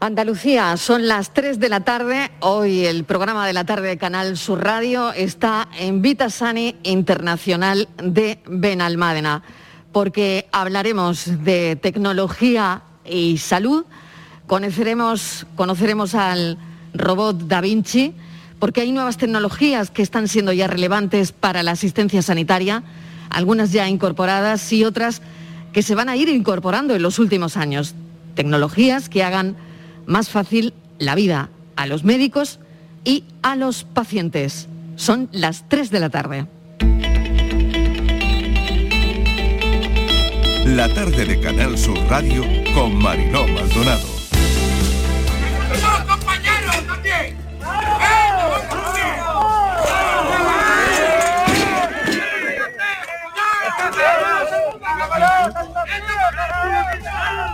Andalucía, son las 3 de la tarde. Hoy el programa de la tarde de Canal Sur Radio está en Vitasani Internacional de Benalmádena, porque hablaremos de tecnología y salud. Conoceremos, conoceremos al robot Da Vinci, porque hay nuevas tecnologías que están siendo ya relevantes para la asistencia sanitaria, algunas ya incorporadas y otras que se van a ir incorporando en los últimos años. Tecnologías que hagan más fácil la vida a los médicos y a los pacientes. Son las 3 de la tarde. La tarde de Canal Sur Radio con Mariló Maldonado.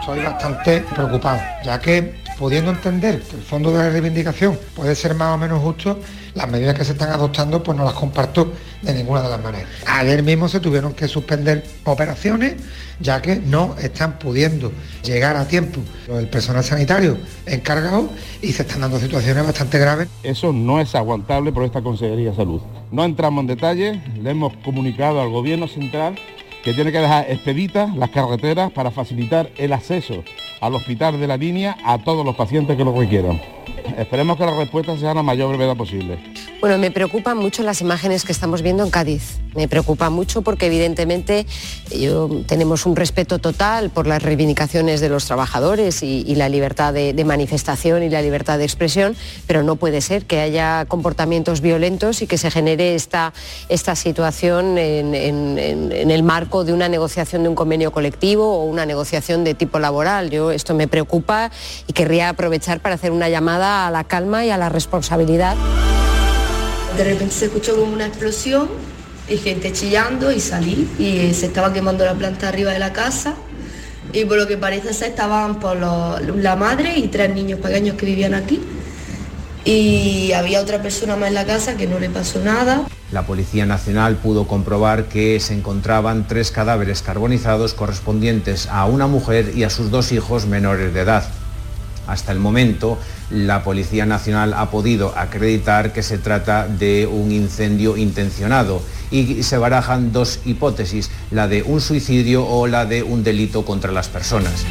Soy bastante preocupado, ya que pudiendo entender que el fondo de la reivindicación puede ser más o menos justo, las medidas que se están adoptando pues no las comparto de ninguna de las maneras. Ayer mismo se tuvieron que suspender operaciones ya que no están pudiendo llegar a tiempo el personal sanitario encargado y se están dando situaciones bastante graves. Eso no es aguantable por esta Consejería de Salud. No entramos en detalle, le hemos comunicado al Gobierno Central que tiene que dejar expeditas las carreteras para facilitar el acceso al hospital de la línea a todos los pacientes que lo requieran. Esperemos que la respuesta sea la mayor brevedad posible. Bueno, me preocupan mucho las imágenes que estamos viendo en Cádiz. Me preocupa mucho porque evidentemente tenemos un respeto total por las reivindicaciones de los trabajadores y, la libertad de, manifestación y la libertad de expresión, pero no puede ser que haya comportamientos violentos y que se genere esta, esta situación en, en el marco de una negociación de un convenio colectivo o una negociación de tipo laboral. Yo esto me preocupa y querría aprovechar para hacer una llamada a la calma y a la responsabilidad. De repente se escuchó como una explosión y gente chillando y salí y se estaba quemando la planta arriba de la casa y por lo que parece ser estaban por la madre y tres niños pequeños que vivían aquí y había otra persona más en la casa que no le pasó nada. La Policía Nacional pudo comprobar que se encontraban tres cadáveres carbonizados correspondientes a una mujer y a sus dos hijos menores de edad. Hasta el momento, la Policía Nacional ha podido acreditar que se trata de un incendio intencionado y se barajan dos hipótesis, la de un suicidio o la de un delito contra las personas.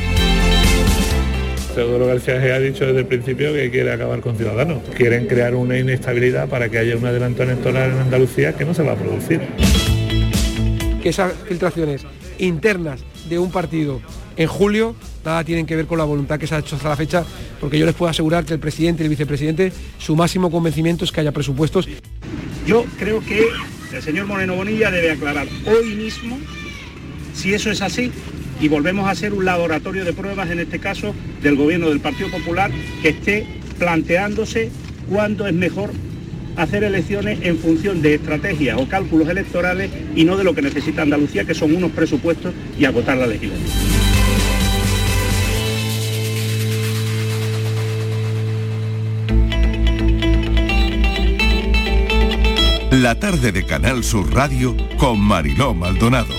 Teodoro García ha dicho desde el principio que quiere acabar con Ciudadanos. Quieren crear una inestabilidad para que haya un adelanto electoral en Andalucía que no se va a producir. Que esas filtraciones internas de un partido en julio nada tienen que ver con la voluntad que se ha hecho hasta la fecha, porque yo les puedo asegurar que el presidente y el vicepresidente, su máximo convencimiento es que haya presupuestos. Yo creo que el señor Moreno Bonilla debe aclarar hoy mismo si eso es así y volvemos a ser un laboratorio de pruebas, en este caso del gobierno del Partido Popular, que esté planteándose cuándo es mejor hacer elecciones en función de estrategias o cálculos electorales y no de lo que necesita Andalucía, que son unos presupuestos y agotar la legislación. La tarde de Canal Sur Radio con Mariló Maldonado.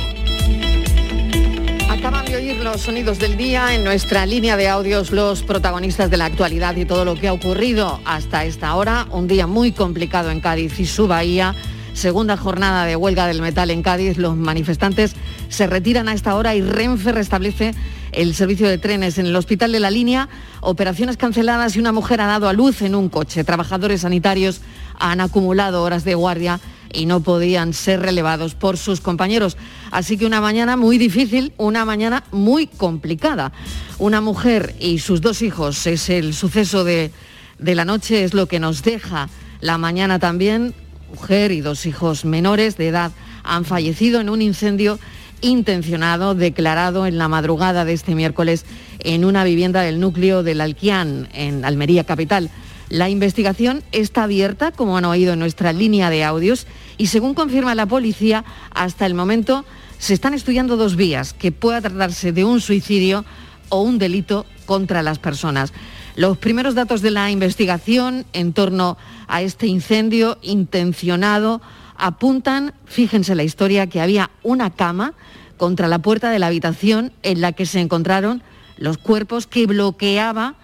Acaban de oír los sonidos del día en nuestra línea de audios, los protagonistas de la actualidad y todo lo que ha ocurrido hasta esta hora. Un día muy complicado en Cádiz y su bahía. Segunda jornada de huelga del metal en Cádiz. Los manifestantes se retiran a esta hora y Renfe restablece el servicio de trenes en el hospital de la línea. Operaciones canceladas y una mujer ha dado a luz en un coche. Trabajadores sanitarios han acumulado horas de guardia y no podían ser relevados por sus compañeros. Así que una mañana muy difícil, una mañana muy complicada. Una mujer y sus dos hijos es el suceso de, la noche, es lo que nos deja la mañana también. Mujer y dos hijos menores de edad han fallecido en un incendio intencionado declarado en la madrugada de este miércoles en una vivienda del núcleo del Alquián, en Almería Capital. La investigación está abierta, como han oído en nuestra línea de audios, y según confirma la policía, hasta el momento se están estudiando dos vías, que pueda tratarse de un suicidio o un delito contra las personas. Los primeros datos de la investigación en torno a este incendio intencionado apuntan, fíjense la historia, que había una cama contra la puerta de la habitación en la que se encontraron los cuerpos que bloqueaba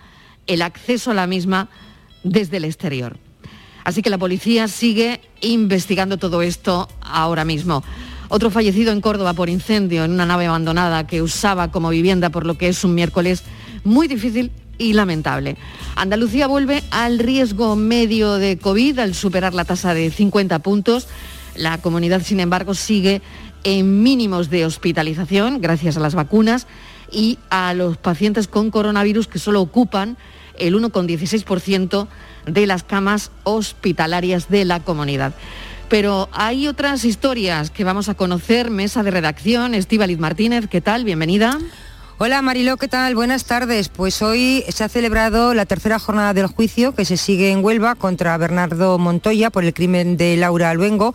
el acceso a la misma desde el exterior. Así que la policía sigue investigando todo esto ahora mismo. Otro fallecido en Córdoba por incendio en una nave abandonada que usaba como vivienda por lo que es un miércoles muy difícil y lamentable. Andalucía vuelve al riesgo medio de COVID al superar la tasa de 50 puntos. La comunidad, sin embargo, sigue en mínimos de hospitalización gracias a las vacunas y a los pacientes con coronavirus que solo ocupan el 1,16% de las camas hospitalarias de la comunidad. Pero hay otras historias que vamos a conocer. Mesa de redacción, Estíbaliz Martínez, ¿qué tal? Bienvenida. Hola Mariló, ¿qué tal? Buenas tardes. Pues hoy se ha celebrado la tercera jornada del juicio que se sigue en Huelva contra Bernardo Montoya por el crimen de Laura Luengo.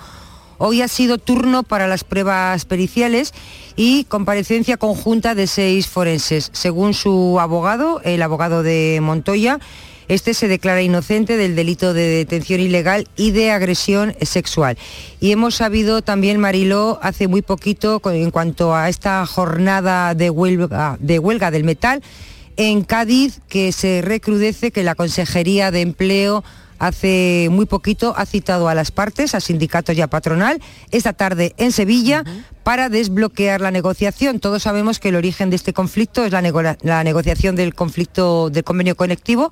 Hoy ha sido turno para las pruebas periciales y comparecencia conjunta de seis forenses. Según su abogado, el abogado de Montoya, este se declara inocente del delito de detención ilegal y de agresión sexual. Y hemos sabido también, Mariló, hace muy poquito, en cuanto a esta jornada de huelga, de huelga del metal, en Cádiz, que se recrudece que la Consejería de Empleo hace muy poquito ha citado a las partes, a sindicatos y a patronal, esta tarde en Sevilla, para desbloquear la negociación. Todos sabemos que el origen de este conflicto es la, la negociación del conflicto del convenio conectivo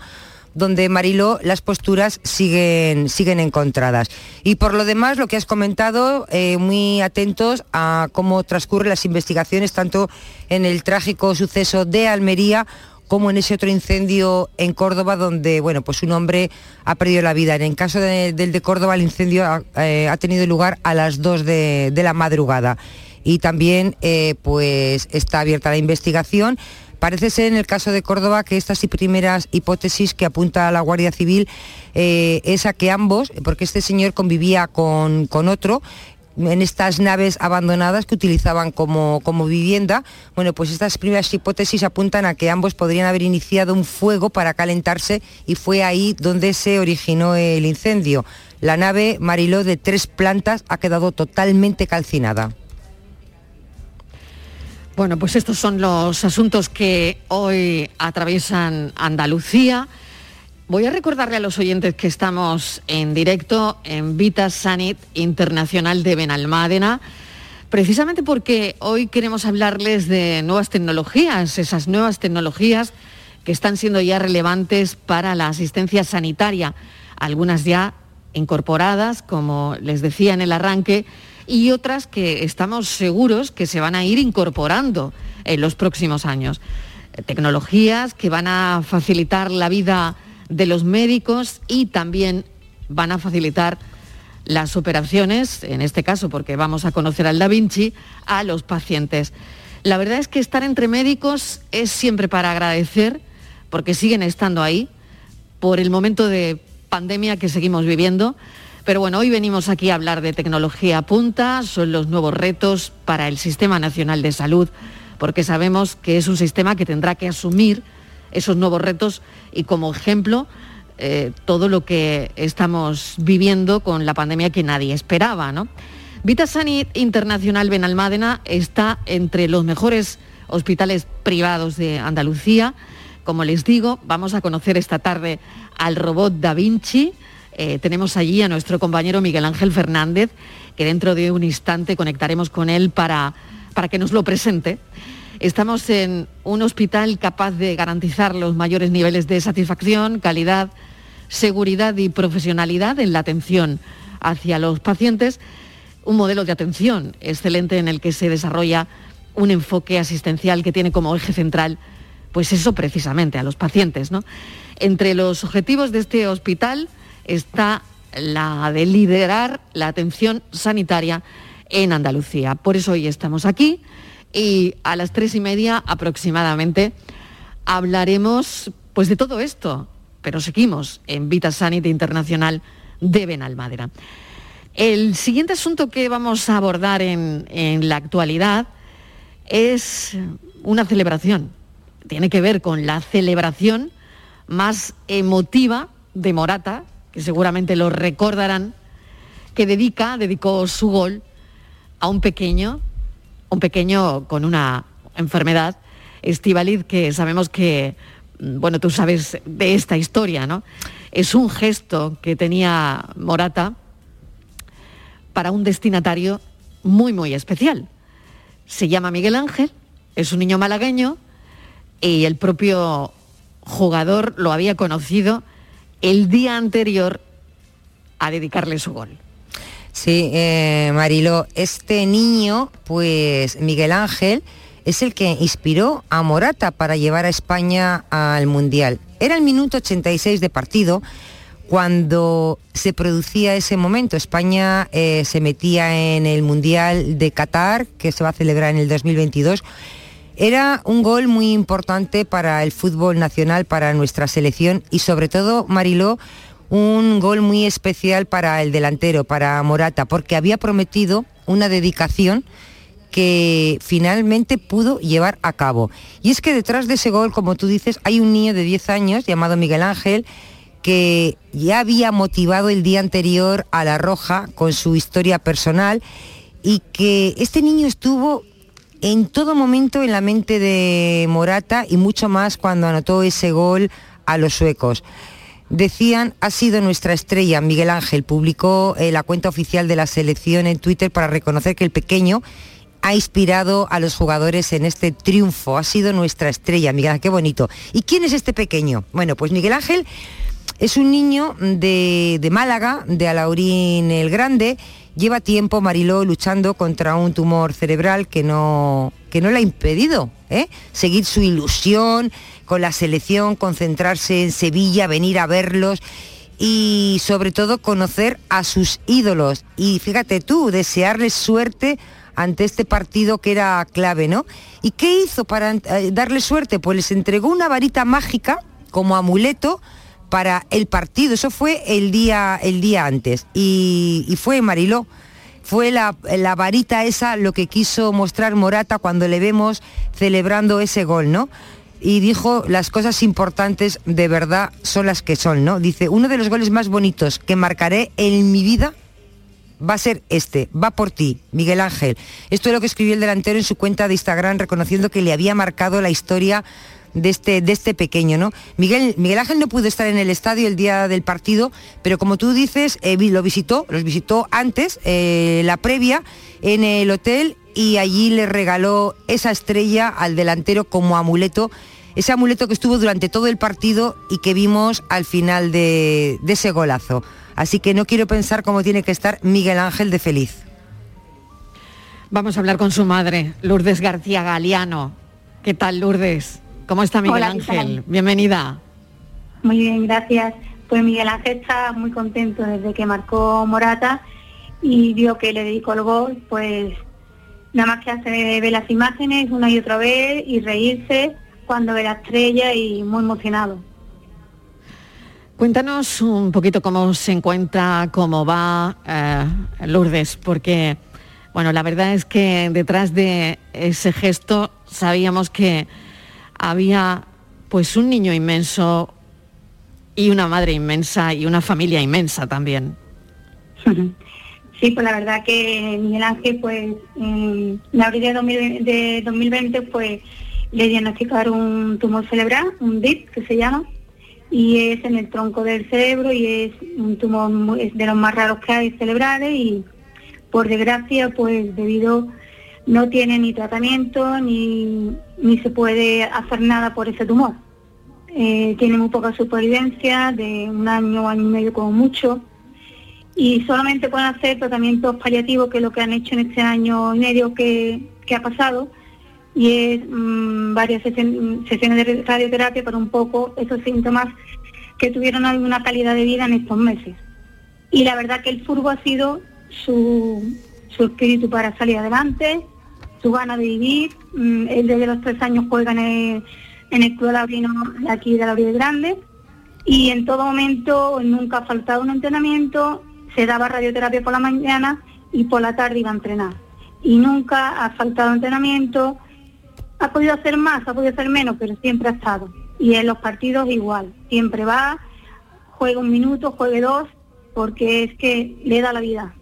donde Mariló las posturas siguen, siguen encontradas. Y por lo demás, lo que has comentado, eh, muy atentos a cómo transcurren las investigaciones, tanto en el trágico suceso de Almería como en ese otro incendio en Córdoba donde bueno, pues un hombre ha perdido la vida. En el caso del de Córdoba el incendio ha, eh, tenido lugar a las 2 de, la madrugada y también eh, pues está abierta la investigación Parece ser en el caso de Córdoba que estas primeras hipótesis que apunta la Guardia Civil eh, es a que ambos, porque este señor convivía con, otro, en estas naves abandonadas que utilizaban como, como, vivienda. Bueno, pues estas primeras hipótesis apuntan a que ambos podrían haber iniciado un fuego para calentarse y fue ahí donde se originó el incendio. La nave Mariló de tres plantas ha quedado totalmente calcinada. Bueno, pues estos son los asuntos que hoy atraviesan Andalucía. Voy a recordarle a los oyentes que estamos en directo en Vita Sanit Internacional de Benalmádena, precisamente porque hoy queremos hablarles de nuevas tecnologías, esas nuevas tecnologías que están siendo ya relevantes para la asistencia sanitaria, algunas ya incorporadas, como les decía en el arranque, y otras que estamos seguros que se van a ir incorporando en los próximos años. Tecnologías que van a facilitar la vida de los médicos y también van a facilitar las operaciones, en este caso porque vamos a conocer al Da Vinci, a los pacientes. La verdad es que estar entre médicos es siempre para agradecer, porque siguen estando ahí, por el momento de pandemia que seguimos viviendo, pero bueno, hoy venimos aquí a hablar de tecnología punta, son los nuevos retos para el Sistema Nacional de Salud, porque sabemos que es un sistema que tendrá que asumir esos nuevos retos y como ejemplo eh, todo lo que estamos viviendo con la pandemia que nadie esperaba. ¿no? Vitasanit Internacional Benalmádena está entre los mejores hospitales privados de Andalucía. Como les digo, vamos a conocer esta tarde al robot Da Vinci eh, tenemos allí a nuestro compañero Miguel Ángel Fernández, que dentro de un instante conectaremos con él para, para que nos lo presente. Estamos en un hospital capaz de garantizar los mayores niveles de satisfacción, calidad, seguridad y profesionalidad en la atención hacia los pacientes, un modelo de atención excelente en el que se desarrolla un enfoque asistencial que tiene como eje central, pues eso precisamente, a los pacientes. Entre los objetivos de este hospital, está la de liderar la atención sanitaria en Andalucía. Por eso hoy estamos aquí y a las tres y media aproximadamente hablaremos pues de todo esto, pero seguimos en Vita Sanity Internacional de Benalmádena. El siguiente asunto que vamos a abordar en, en la actualidad es una celebración. Tiene que ver con la celebración más emotiva de Morata, que seguramente lo recordarán, que dedica, dedicó su gol a un pequeño, un pequeño con una enfermedad, Estivaliz, que sabemos que bueno, tú sabes de esta historia, ¿no? Es un gesto que tenía Morata para un destinatario muy, muy especial. Se llama Miguel Ángel, es un niño malagueño y el propio jugador lo había conocido el día anterior a dedicarle su gol. Sí, eh, Marilo, este niño, pues Miguel Ángel, es el que inspiró a Morata para llevar a España al Mundial. Era el minuto 86 de partido cuando se producía ese momento. España eh, se metía en el Mundial de Qatar, que se va a celebrar en el 2022. Era un gol muy importante para el fútbol nacional, para nuestra selección y sobre todo, Mariló, un gol muy especial para el delantero, para Morata, porque había prometido una dedicación que finalmente pudo llevar a cabo. Y es que detrás de ese gol, como tú dices, hay un niño de 10 años llamado Miguel Ángel que ya había motivado el día anterior a La Roja con su historia personal y que este niño estuvo en todo momento en la mente de Morata y mucho más cuando anotó ese gol a los suecos. Decían, ha sido nuestra estrella, Miguel Ángel, publicó eh, la cuenta oficial de la selección en Twitter para reconocer que el pequeño ha inspirado a los jugadores en este triunfo, ha sido nuestra estrella, Miguel Ángel, qué bonito. ¿Y quién es este pequeño? Bueno, pues Miguel Ángel es un niño de, de Málaga, de Alaurín el Grande, lleva tiempo Mariló luchando contra un tumor cerebral que no, que no le ha impedido ¿eh? seguir su ilusión la selección, concentrarse en Sevilla, venir a verlos y sobre todo conocer a sus ídolos. Y fíjate tú, desearles suerte ante este partido que era clave, ¿no? ¿Y qué hizo para eh, darle suerte? Pues les entregó una varita mágica como amuleto para el partido. Eso fue el día, el día antes. Y, y fue Mariló. Fue la, la, varita esa lo que quiso mostrar Morata cuando le vemos celebrando ese gol, ¿no? Y dijo las cosas importantes de verdad son las que son, ¿no? Dice, uno de los goles más bonitos que marcaré en mi vida va a ser este, va por ti, Miguel Ángel. Esto es lo que escribió el delantero en su cuenta de Instagram, reconociendo que le había marcado la historia de este, de este pequeño, ¿no? Miguel, Miguel Ángel no pudo estar en el estadio el día del partido, pero como tú dices, eh, lo visitó, los visitó antes, eh, la previa, en el hotel y allí le regaló esa estrella al delantero como amuleto, ese amuleto que estuvo durante todo el partido y que vimos al final de, de ese golazo. Así que no quiero pensar cómo tiene que estar Miguel Ángel de feliz. Vamos a hablar con su madre, Lourdes García Galeano. ¿Qué tal, Lourdes? ¿Cómo está Miguel Hola, Ángel? Bienvenida. Muy bien, gracias. Pues Miguel Ángel está muy contento desde que marcó Morata y vio que le dedicó el gol, pues nada más que hace ver las imágenes una y otra vez y reírse cuando ve la estrella y muy emocionado. Cuéntanos un poquito cómo se encuentra, cómo va eh, Lourdes, porque bueno, la verdad es que detrás de ese gesto sabíamos que había pues un niño inmenso y una madre inmensa y una familia inmensa también. Sí, pues la verdad que Miguel Ángel, pues en abril de, 2020, de 2020 pues le diagnosticaron un tumor cerebral, un DIP que se llama, y es en el tronco del cerebro y es un tumor de los más raros que hay cerebrales y por desgracia pues debido no tiene ni tratamiento ni, ni se puede hacer nada por ese tumor. Eh, tiene muy poca supervivencia, de un año, año y medio como mucho, y solamente pueden hacer tratamientos paliativos, que es lo que han hecho en este año y medio que, que ha pasado, y es mm, varias sesiones de radioterapia para un poco esos síntomas que tuvieron alguna calidad de vida en estos meses. Y la verdad que el fútbol ha sido su, su espíritu para salir adelante, su gana de vivir. Mm, Él desde los tres años juega en el, en el Club aquí de la Orilla Grande y en todo momento nunca ha faltado un entrenamiento, se daba radioterapia por la mañana y por la tarde iba a entrenar. Y nunca ha faltado entrenamiento, ha podido hacer más, ha podido hacer menos, pero siempre ha estado. Y en los partidos igual, siempre va, juega un minuto, juegue dos, porque es que le da la vida.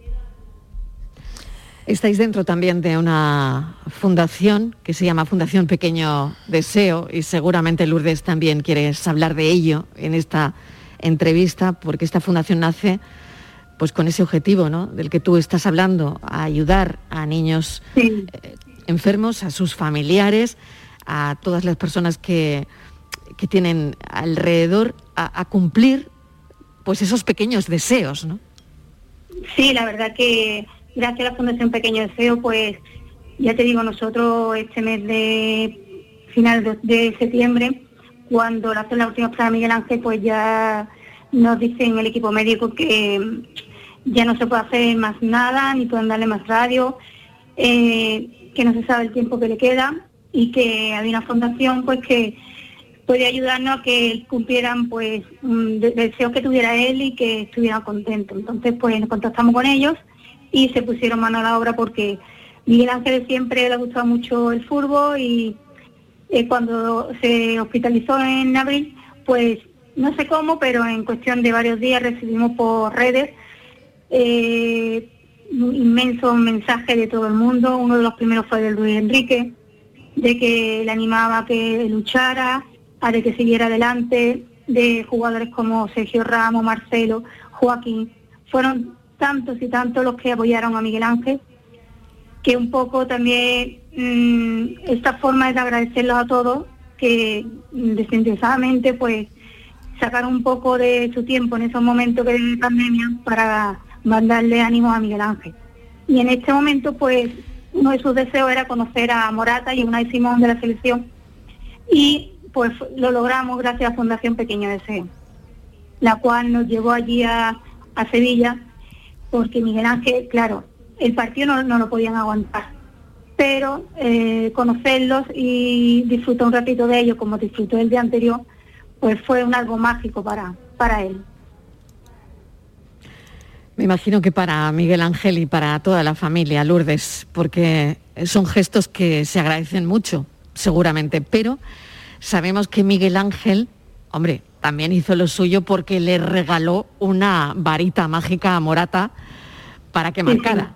Estáis dentro también de una fundación que se llama Fundación Pequeño Deseo y seguramente Lourdes también quieres hablar de ello en esta entrevista porque esta fundación nace pues con ese objetivo ¿no? del que tú estás hablando, a ayudar a niños eh, enfermos, a sus familiares, a todas las personas que, que tienen alrededor a, a, cumplir pues esos pequeños deseos, ¿no? Sí, la verdad que gracias a la Fundación Pequeño Deseo, pues ya te digo, nosotros este mes de final de, septiembre, cuando hacen la última prueba Miguel Ángel, pues ya nos dicen el equipo médico que ya no se puede hacer más nada, ni pueden darle más radio, eh, que no se sabe el tiempo que le queda y que había una fundación pues que podía ayudarnos a que cumplieran pues deseos que tuviera él y que estuviera contento. Entonces pues nos contactamos con ellos y se pusieron mano a la obra porque Miguel Ángel siempre le ha gustado mucho el fútbol y eh, cuando se hospitalizó en abril, pues no sé cómo, pero en cuestión de varios días recibimos por redes eh, inmenso mensaje de todo el mundo. Uno de los primeros fue del Luis Enrique, de que le animaba a que luchara, a de que siguiera adelante, de jugadores como Sergio Ramos, Marcelo, Joaquín. Fueron tantos y tantos los que apoyaron a Miguel Ángel, que un poco también mmm, esta forma es de agradecerlos a todos, que desinteresadamente pues sacaron un poco de su tiempo en esos momentos de pandemia para mandarle ánimo a Miguel Ángel. Y en este momento pues uno de sus deseos era conocer a Morata y a Unai Simón de la selección y pues lo logramos gracias a Fundación Pequeño Deseo, la cual nos llevó allí a, a Sevilla porque Miguel Ángel, claro, el partido no, lo podían aguantar, pero eh, conocerlos y disfrutar un ratito de ellos como disfrutó el día anterior, pues fue un algo mágico para, para él. Me imagino que para Miguel Ángel y para toda la familia, Lourdes, porque son gestos que se agradecen mucho, seguramente, pero sabemos que Miguel Ángel, hombre, también hizo lo suyo porque le regaló una varita mágica a Morata para que marcara.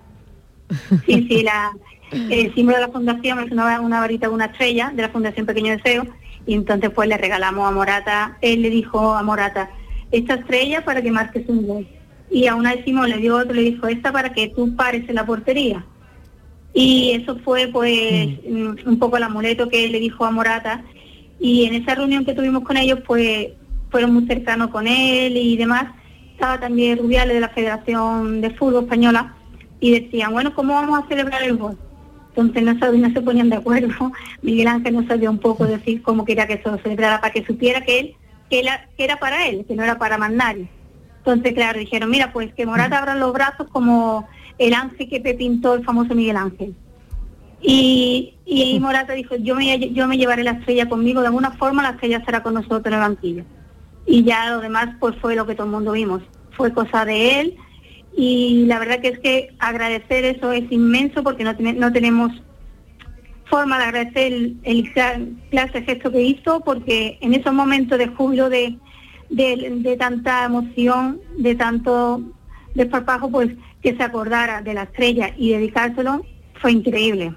Sí, sí, la, el símbolo de la fundación es una, una varita una estrella de la Fundación Pequeño Deseo y entonces pues le regalamos a Morata, él le dijo a Morata, esta estrella para que marques un gol. Y a una vez Simón le dio otro, le dijo, esta para que tú pares en la portería. Y eso fue pues mm. un poco el amuleto que le dijo a Morata. Y en esa reunión que tuvimos con ellos, pues fueron muy cercanos con él y demás. Estaba también Rubiales de la Federación de Fútbol Española y decían, bueno, ¿cómo vamos a celebrar el gol? Entonces no, no se ponían de acuerdo. Miguel Ángel no sabía un poco decir cómo quería que se lo celebrara para que supiera que él, que, era para él, que no era para mandar. Entonces, claro, dijeron, mira, pues que Morata abra los brazos como el ángel que te pintó el famoso Miguel Ángel. Y, y Morata dijo, yo me, yo me llevaré la estrella conmigo, de alguna forma la estrella estará con nosotros en el banquillo y ya lo demás pues fue lo que todo el mundo vimos, fue cosa de él. Y la verdad que es que agradecer eso es inmenso porque no, no tenemos forma de agradecer el, el clase gesto que hizo porque en esos momentos de júbilo de, de, tanta emoción, de tanto desparpajo, pues que se acordara de la estrella y dedicárselo fue increíble.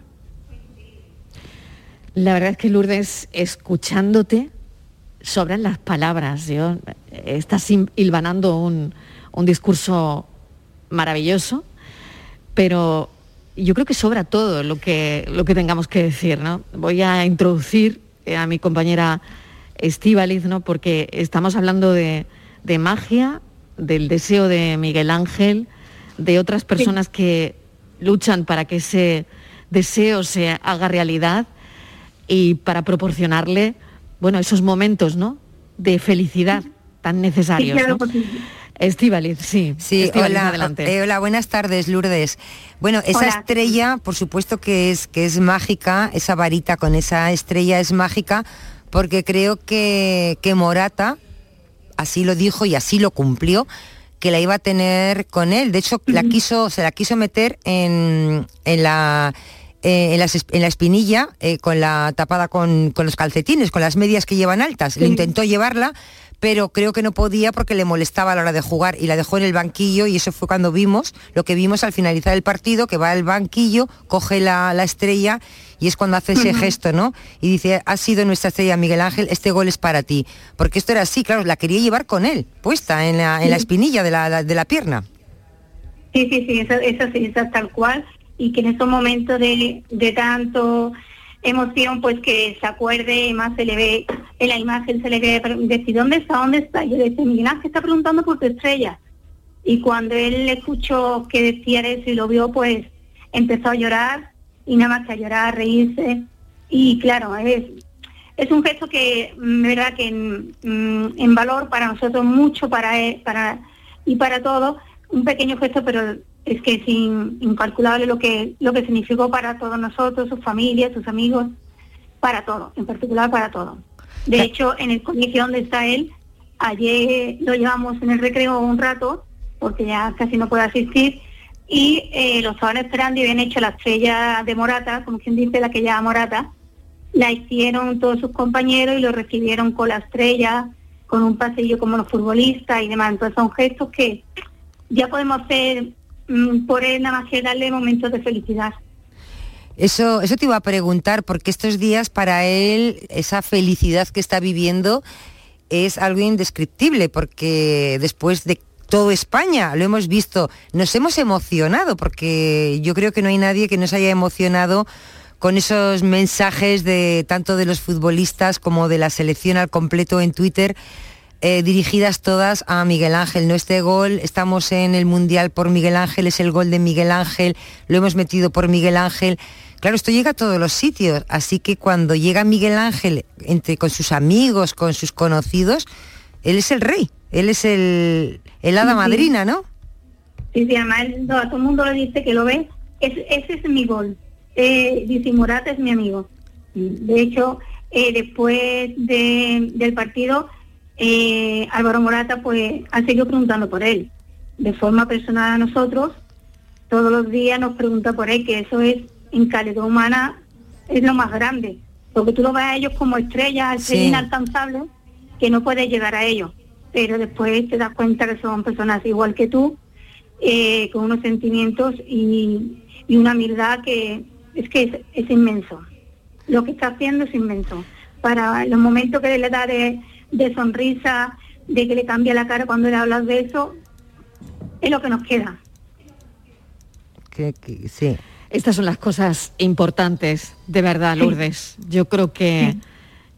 La verdad es que Lourdes, escuchándote, sobran las palabras. Yo, estás hilvanando un, discurso maravilloso, pero yo creo que sobra todo lo que, lo que tengamos que decir. ¿no? Voy a introducir eh, a mi compañera Estíbaliz, ¿no? porque estamos hablando de, magia, del deseo de Miguel Ángel, de otras personas que luchan para que ese deseo se haga realidad y para proporcionarle bueno, esos momentos, ¿no? De felicidad tan necesarios. Sí, Estivaliz, sí. Sí, hola, adelante. Eh, hola, buenas tardes, Lourdes. Bueno, esa estrella, por supuesto que es, que es mágica, esa varita con esa estrella es mágica, porque creo que, que Morata, así lo dijo y así lo cumplió, que la iba a tener con él. De hecho, la quiso, se la quiso meter en, en la eh, en, la espinilla, eh, con la tapada con, los calcetines, con las medias que llevan altas. Le intentó llevarla, pero creo que no podía porque le molestaba a la hora de jugar y la dejó en el banquillo y eso fue cuando vimos, lo que vimos al finalizar el partido, que va al banquillo, coge la, estrella y es cuando hace ese gesto, ¿no? Y dice, ha sido nuestra estrella Miguel Ángel, este gol es para ti. Porque esto era así, claro, la quería llevar con él, puesta en la, espinilla de la, de la pierna. Sí, sí, sí, eso, eso sí, eso es tal cual. Y que en estos momentos de, de tanto emoción, pues que se acuerde más se le ve en la imagen, se le ve decir, ¿dónde está? ¿Dónde está? Yo le decía, Miguel Ángel está preguntando por tu estrella. Y cuando él escuchó que decía eso y lo vio, pues empezó a llorar y nada más que a llorar, a reírse. Y claro, es, es un gesto que, mm, verdad, que en, en valor para nosotros mucho para, para y para todos, un pequeño gesto, pero es que es incalculable lo que, lo que significó para todos nosotros, sus familias, sus amigos, para todo, en particular para todo. De hecho, en el colegio donde está él, ayer lo llevamos en el recreo un rato, porque ya casi no puede asistir, y eh, lo estaban esperando y habían hecho la estrella de Morata, como quien dice, la que llama Morata, la hicieron todos sus compañeros y lo recibieron con la estrella, con un pasillo como los futbolistas y demás. Entonces son gestos que ya podemos hacer por él nada más que darle momentos de felicidad. Eso, eso te iba a preguntar, porque estos días para él, esa felicidad que está viviendo es algo indescriptible, porque después de todo España, lo hemos visto, nos hemos emocionado, porque yo creo que no hay nadie que nos haya emocionado con esos mensajes de tanto de los futbolistas como de la selección al completo en Twitter eh, dirigidas todas a Miguel Ángel. No este gol, estamos en el Mundial por Miguel Ángel, es el gol de Miguel Ángel, lo hemos metido por Miguel Ángel. Claro, esto llega a todos los sitios, así que cuando llega Miguel Ángel entre, con sus amigos, con sus conocidos, él es el rey, él es el, el hada madrina, ¿no? Sí, sí, además a todo el mundo le dice que lo ve, ese es mi gol. Eh, dice Morata es mi amigo. De hecho, eh, después del partido eh, Álvaro Morata pues ha seguido preguntando por él. De forma personal a nosotros, todos los días nos pregunta por él, que eso es en calidad humana es lo más grande. Porque tú lo ves a ellos como estrellas, ser inalcanzables, que no puedes llegar a ellos. Pero después te das cuenta que son personas igual que tú, eh, con unos sentimientos y, una humildad que es que es, inmenso. Lo que está haciendo es inmenso. Para los momentos que le da de, de sonrisa, de que le cambia la cara cuando le hablas de eso, es lo que nos queda. Que, sí. Estas son las cosas importantes, de verdad, Lourdes. Yo creo que,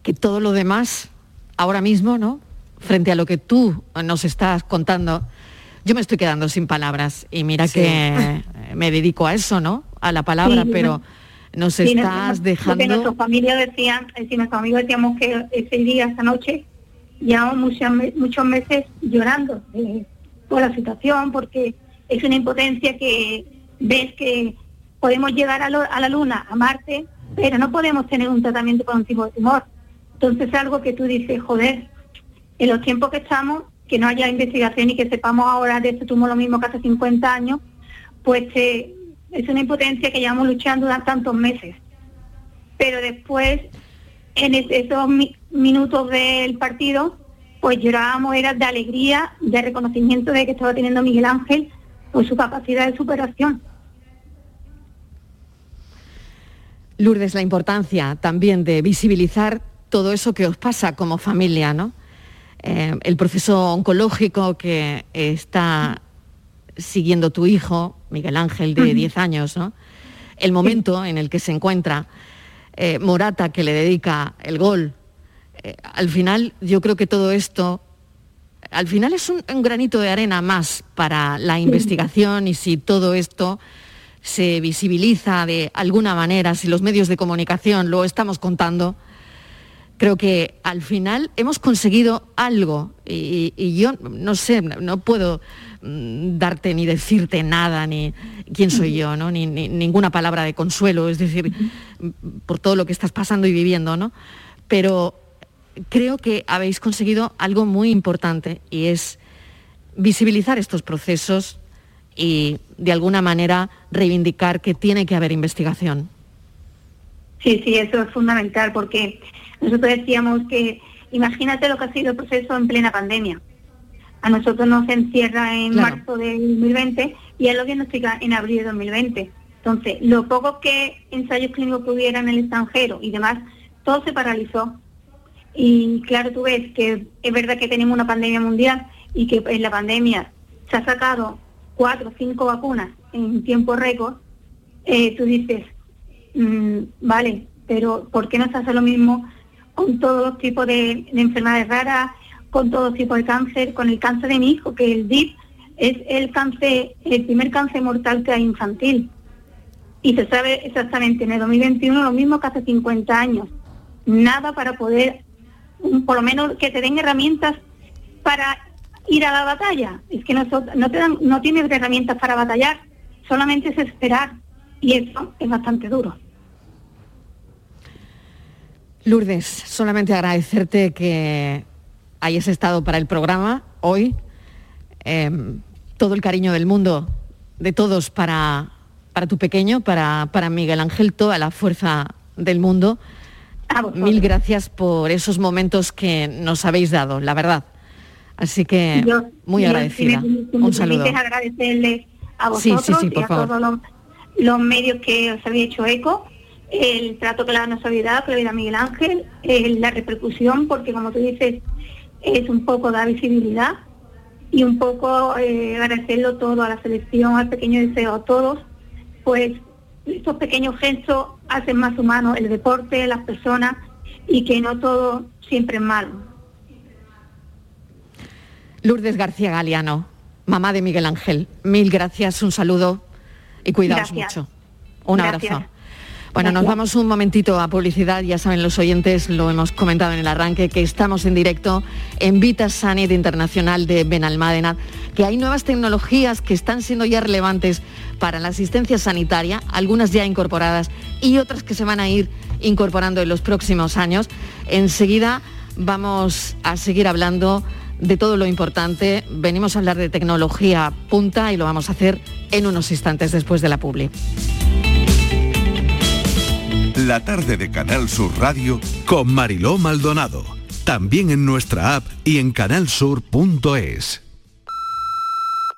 que todo lo demás, ahora mismo, ¿no? Frente a lo que tú nos estás contando, yo me estoy quedando sin palabras. Y mira que me dedico a eso, ¿no? A la palabra, pero nos estás dejando... Porque nuestra familia decían, si nuestros amigos decíamos que ese día, esta noche, llevamos muchos, meses llorando eh, por la situación, porque es una impotencia que ves que podemos llegar a, la Luna, a Marte, pero no podemos tener un tratamiento para un tipo de tumor. Entonces es algo que tú dices, joder, en los tiempos que estamos, que no haya investigación y que sepamos ahora de este tumor lo mismo que hace 50 años, pues eh, es una impotencia que llevamos luchando durante tantos meses. Pero después, en esos minutos del partido, pues llorábamos, era de alegría, de reconocimiento de que estaba teniendo Miguel Ángel por su capacidad de superación. Lourdes, la importancia también de visibilizar todo eso que os pasa como familia, ¿no? Eh, el proceso oncológico que está siguiendo tu hijo, Miguel Ángel, de 10 años, ¿no? El momento en el que se encuentra eh, Morata, que le dedica el gol eh, al final yo creo que todo esto, al final es un, granito de arena más para la investigación y si todo esto se visibiliza de alguna manera, si los medios de comunicación lo estamos contando, creo que al final hemos conseguido algo y, yo no sé, no puedo mm, darte ni decirte nada, ni quién soy yo, ¿no? ni, ninguna palabra de consuelo, es decir, por todo lo que estás pasando y viviendo, ¿no? Pero creo que habéis conseguido algo muy importante y es visibilizar estos procesos y de alguna manera reivindicar que tiene que haber investigación. Sí, sí, eso es fundamental porque nosotros decíamos que imagínate lo que ha sido el proceso en plena pandemia. A nosotros nos encierra en marzo del 2020 y él lo diagnostica en abril de 2020. Entonces, lo poco que ensayos clínicos que hubiera en el extranjero y demás, todo se paralizó. Y claro, tú ves que es verdad que tenemos una pandemia mundial y que en la pandemia se ha sacado cuatro o cinco vacunas en tiempo récord, eh, tú dices, mm, vale, pero ¿por qué no se hace lo mismo con todos los tipos de, enfermedades raras, con todo tipo de cáncer, con el cáncer de mi hijo, que el DIP es el cáncer, el primer cáncer mortal que hay infantil. Y se sabe exactamente en el 2021 lo mismo que hace 50 años. Nada para poder, por lo menos que te den herramientas para ir a la batalla. Es que no, no, te dan, no tienes herramientas para batallar, solamente es esperar. Y eso es bastante duro. Lourdes, solamente agradecerte que hayas estado para el programa hoy. Em, todo el cariño del mundo, de todos para, para tu pequeño, para, para Miguel Ángel, toda la fuerza del mundo. Mil gracias por esos momentos que nos habéis dado, la verdad. Así que muy agradecida. Un saludo. agradecerle a vosotros y a todos los, los medios que os habéis hecho eco el trato que le nos había dado, que le da Miguel Ángel, la repercusión, porque como tú dices, es un poco dar visibilidad y un poco eh, agradecerlo todo a la selección, al pequeño deseo, a todos, pues estos pequeños gestos hacen más humano el deporte, las personas y que no todo siempre es malo. Lourdes García Galeano, mamá de Miguel Ángel, mil gracias, un saludo y cuidaos mucho. Un abrazo. Bueno, nos vamos un momentito a publicidad. Ya saben los oyentes, lo hemos comentado en el arranque, que estamos en directo en Vita Sanit Internacional de Benalmádena, que hay nuevas tecnologías que están siendo ya relevantes para la asistencia sanitaria, algunas ya incorporadas y otras que se van a ir incorporando en los próximos años. Enseguida vamos a seguir hablando de todo lo importante. Venimos a hablar de tecnología punta y lo vamos a hacer en unos instantes después de la publi. La tarde de Canal Sur Radio con Mariló Maldonado. También en nuestra app y en canalsur.es.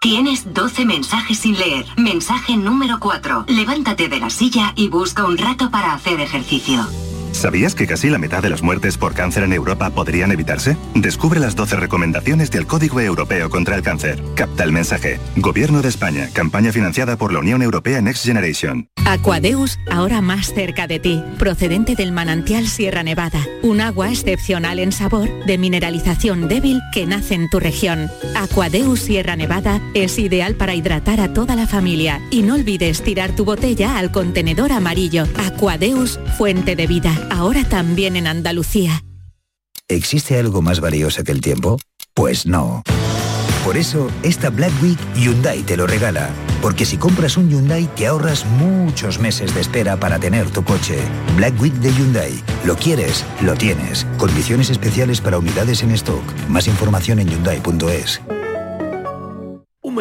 Tienes 12 mensajes sin leer. Mensaje número 4. Levántate de la silla y busca un rato para hacer ejercicio. ¿Sabías que casi la mitad de las muertes por cáncer en Europa podrían evitarse? Descubre las 12 recomendaciones del Código Europeo contra el Cáncer. Capta el mensaje. Gobierno de España. Campaña financiada por la Unión Europea Next Generation. Aquadeus, ahora más cerca de ti. Procedente del manantial Sierra Nevada. Un agua excepcional en sabor, de mineralización débil que nace en tu región. Aquadeus Sierra Nevada es ideal para hidratar a toda la familia. Y no olvides tirar tu botella al contenedor amarillo. Aquadeus, fuente de vida ahora también en Andalucía. ¿Existe algo más valioso que el tiempo? Pues no. Por eso, esta Black Week Hyundai te lo regala. Porque si compras un Hyundai te ahorras muchos meses de espera para tener tu coche. Black Week de Hyundai. Lo quieres, lo tienes. Condiciones especiales para unidades en stock. Más información en hyundai.es.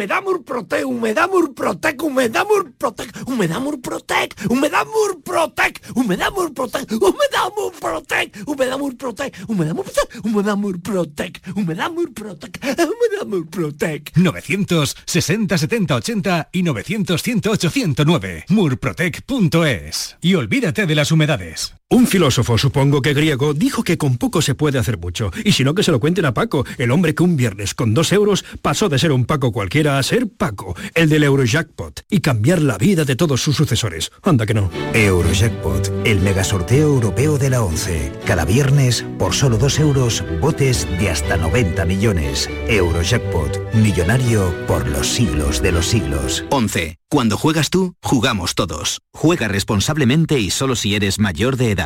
Humedad Murprotec, Humedad Murprotec, Humedad Murprotec, Humedad Murprotec, Humedad Murprotec, Humedad Murprotec, Humedad Murprotec, Humedad Murprotec, Humedad Murprotec, Humedad Murprotec, Humedad Murprotec, Humedad Murprotec. 960 70 80 y 900 108 109. Murprotec.es. Y olvídate de las humedades. Un filósofo, supongo que griego, dijo que con poco se puede hacer mucho. Y si no, que se lo cuenten a Paco, el hombre que un viernes con dos euros pasó de ser un Paco cualquiera a ser Paco, el del Eurojackpot, y cambiar la vida de todos sus sucesores. Anda que no. Eurojackpot, el megasorteo europeo de la 11. Cada viernes, por solo dos euros, botes de hasta 90 millones. Eurojackpot, millonario por los siglos de los siglos. 11. Cuando juegas tú, jugamos todos. Juega responsablemente y solo si eres mayor de edad.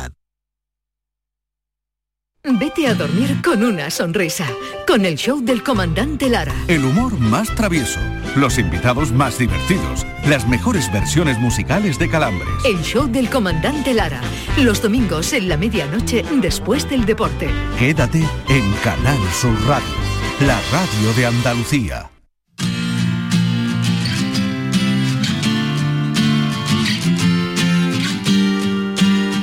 Vete a dormir con una sonrisa, con el show del comandante Lara. El humor más travieso, los invitados más divertidos, las mejores versiones musicales de Calambres. El show del comandante Lara, los domingos en la medianoche después del deporte. Quédate en Canal Sur Radio, la radio de Andalucía.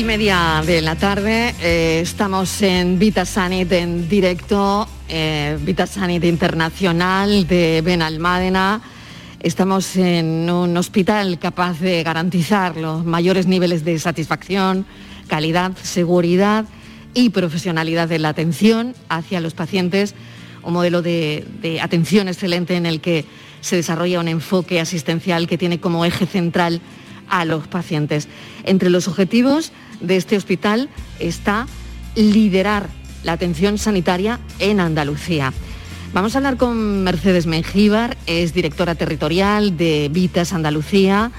Y media de la tarde, eh, estamos en Vitasanit en directo, eh, Vitasanit Internacional de Benalmádena. Estamos en un hospital capaz de garantizar los mayores niveles de satisfacción, calidad, seguridad y profesionalidad de la atención hacia los pacientes, un modelo de, de atención excelente en el que se desarrolla un enfoque asistencial que tiene como eje central a los pacientes. Entre los objetivos de este hospital está liderar la atención sanitaria en Andalucía. Vamos a hablar con Mercedes Mengíbar, es directora territorial de Vitas Andalucía.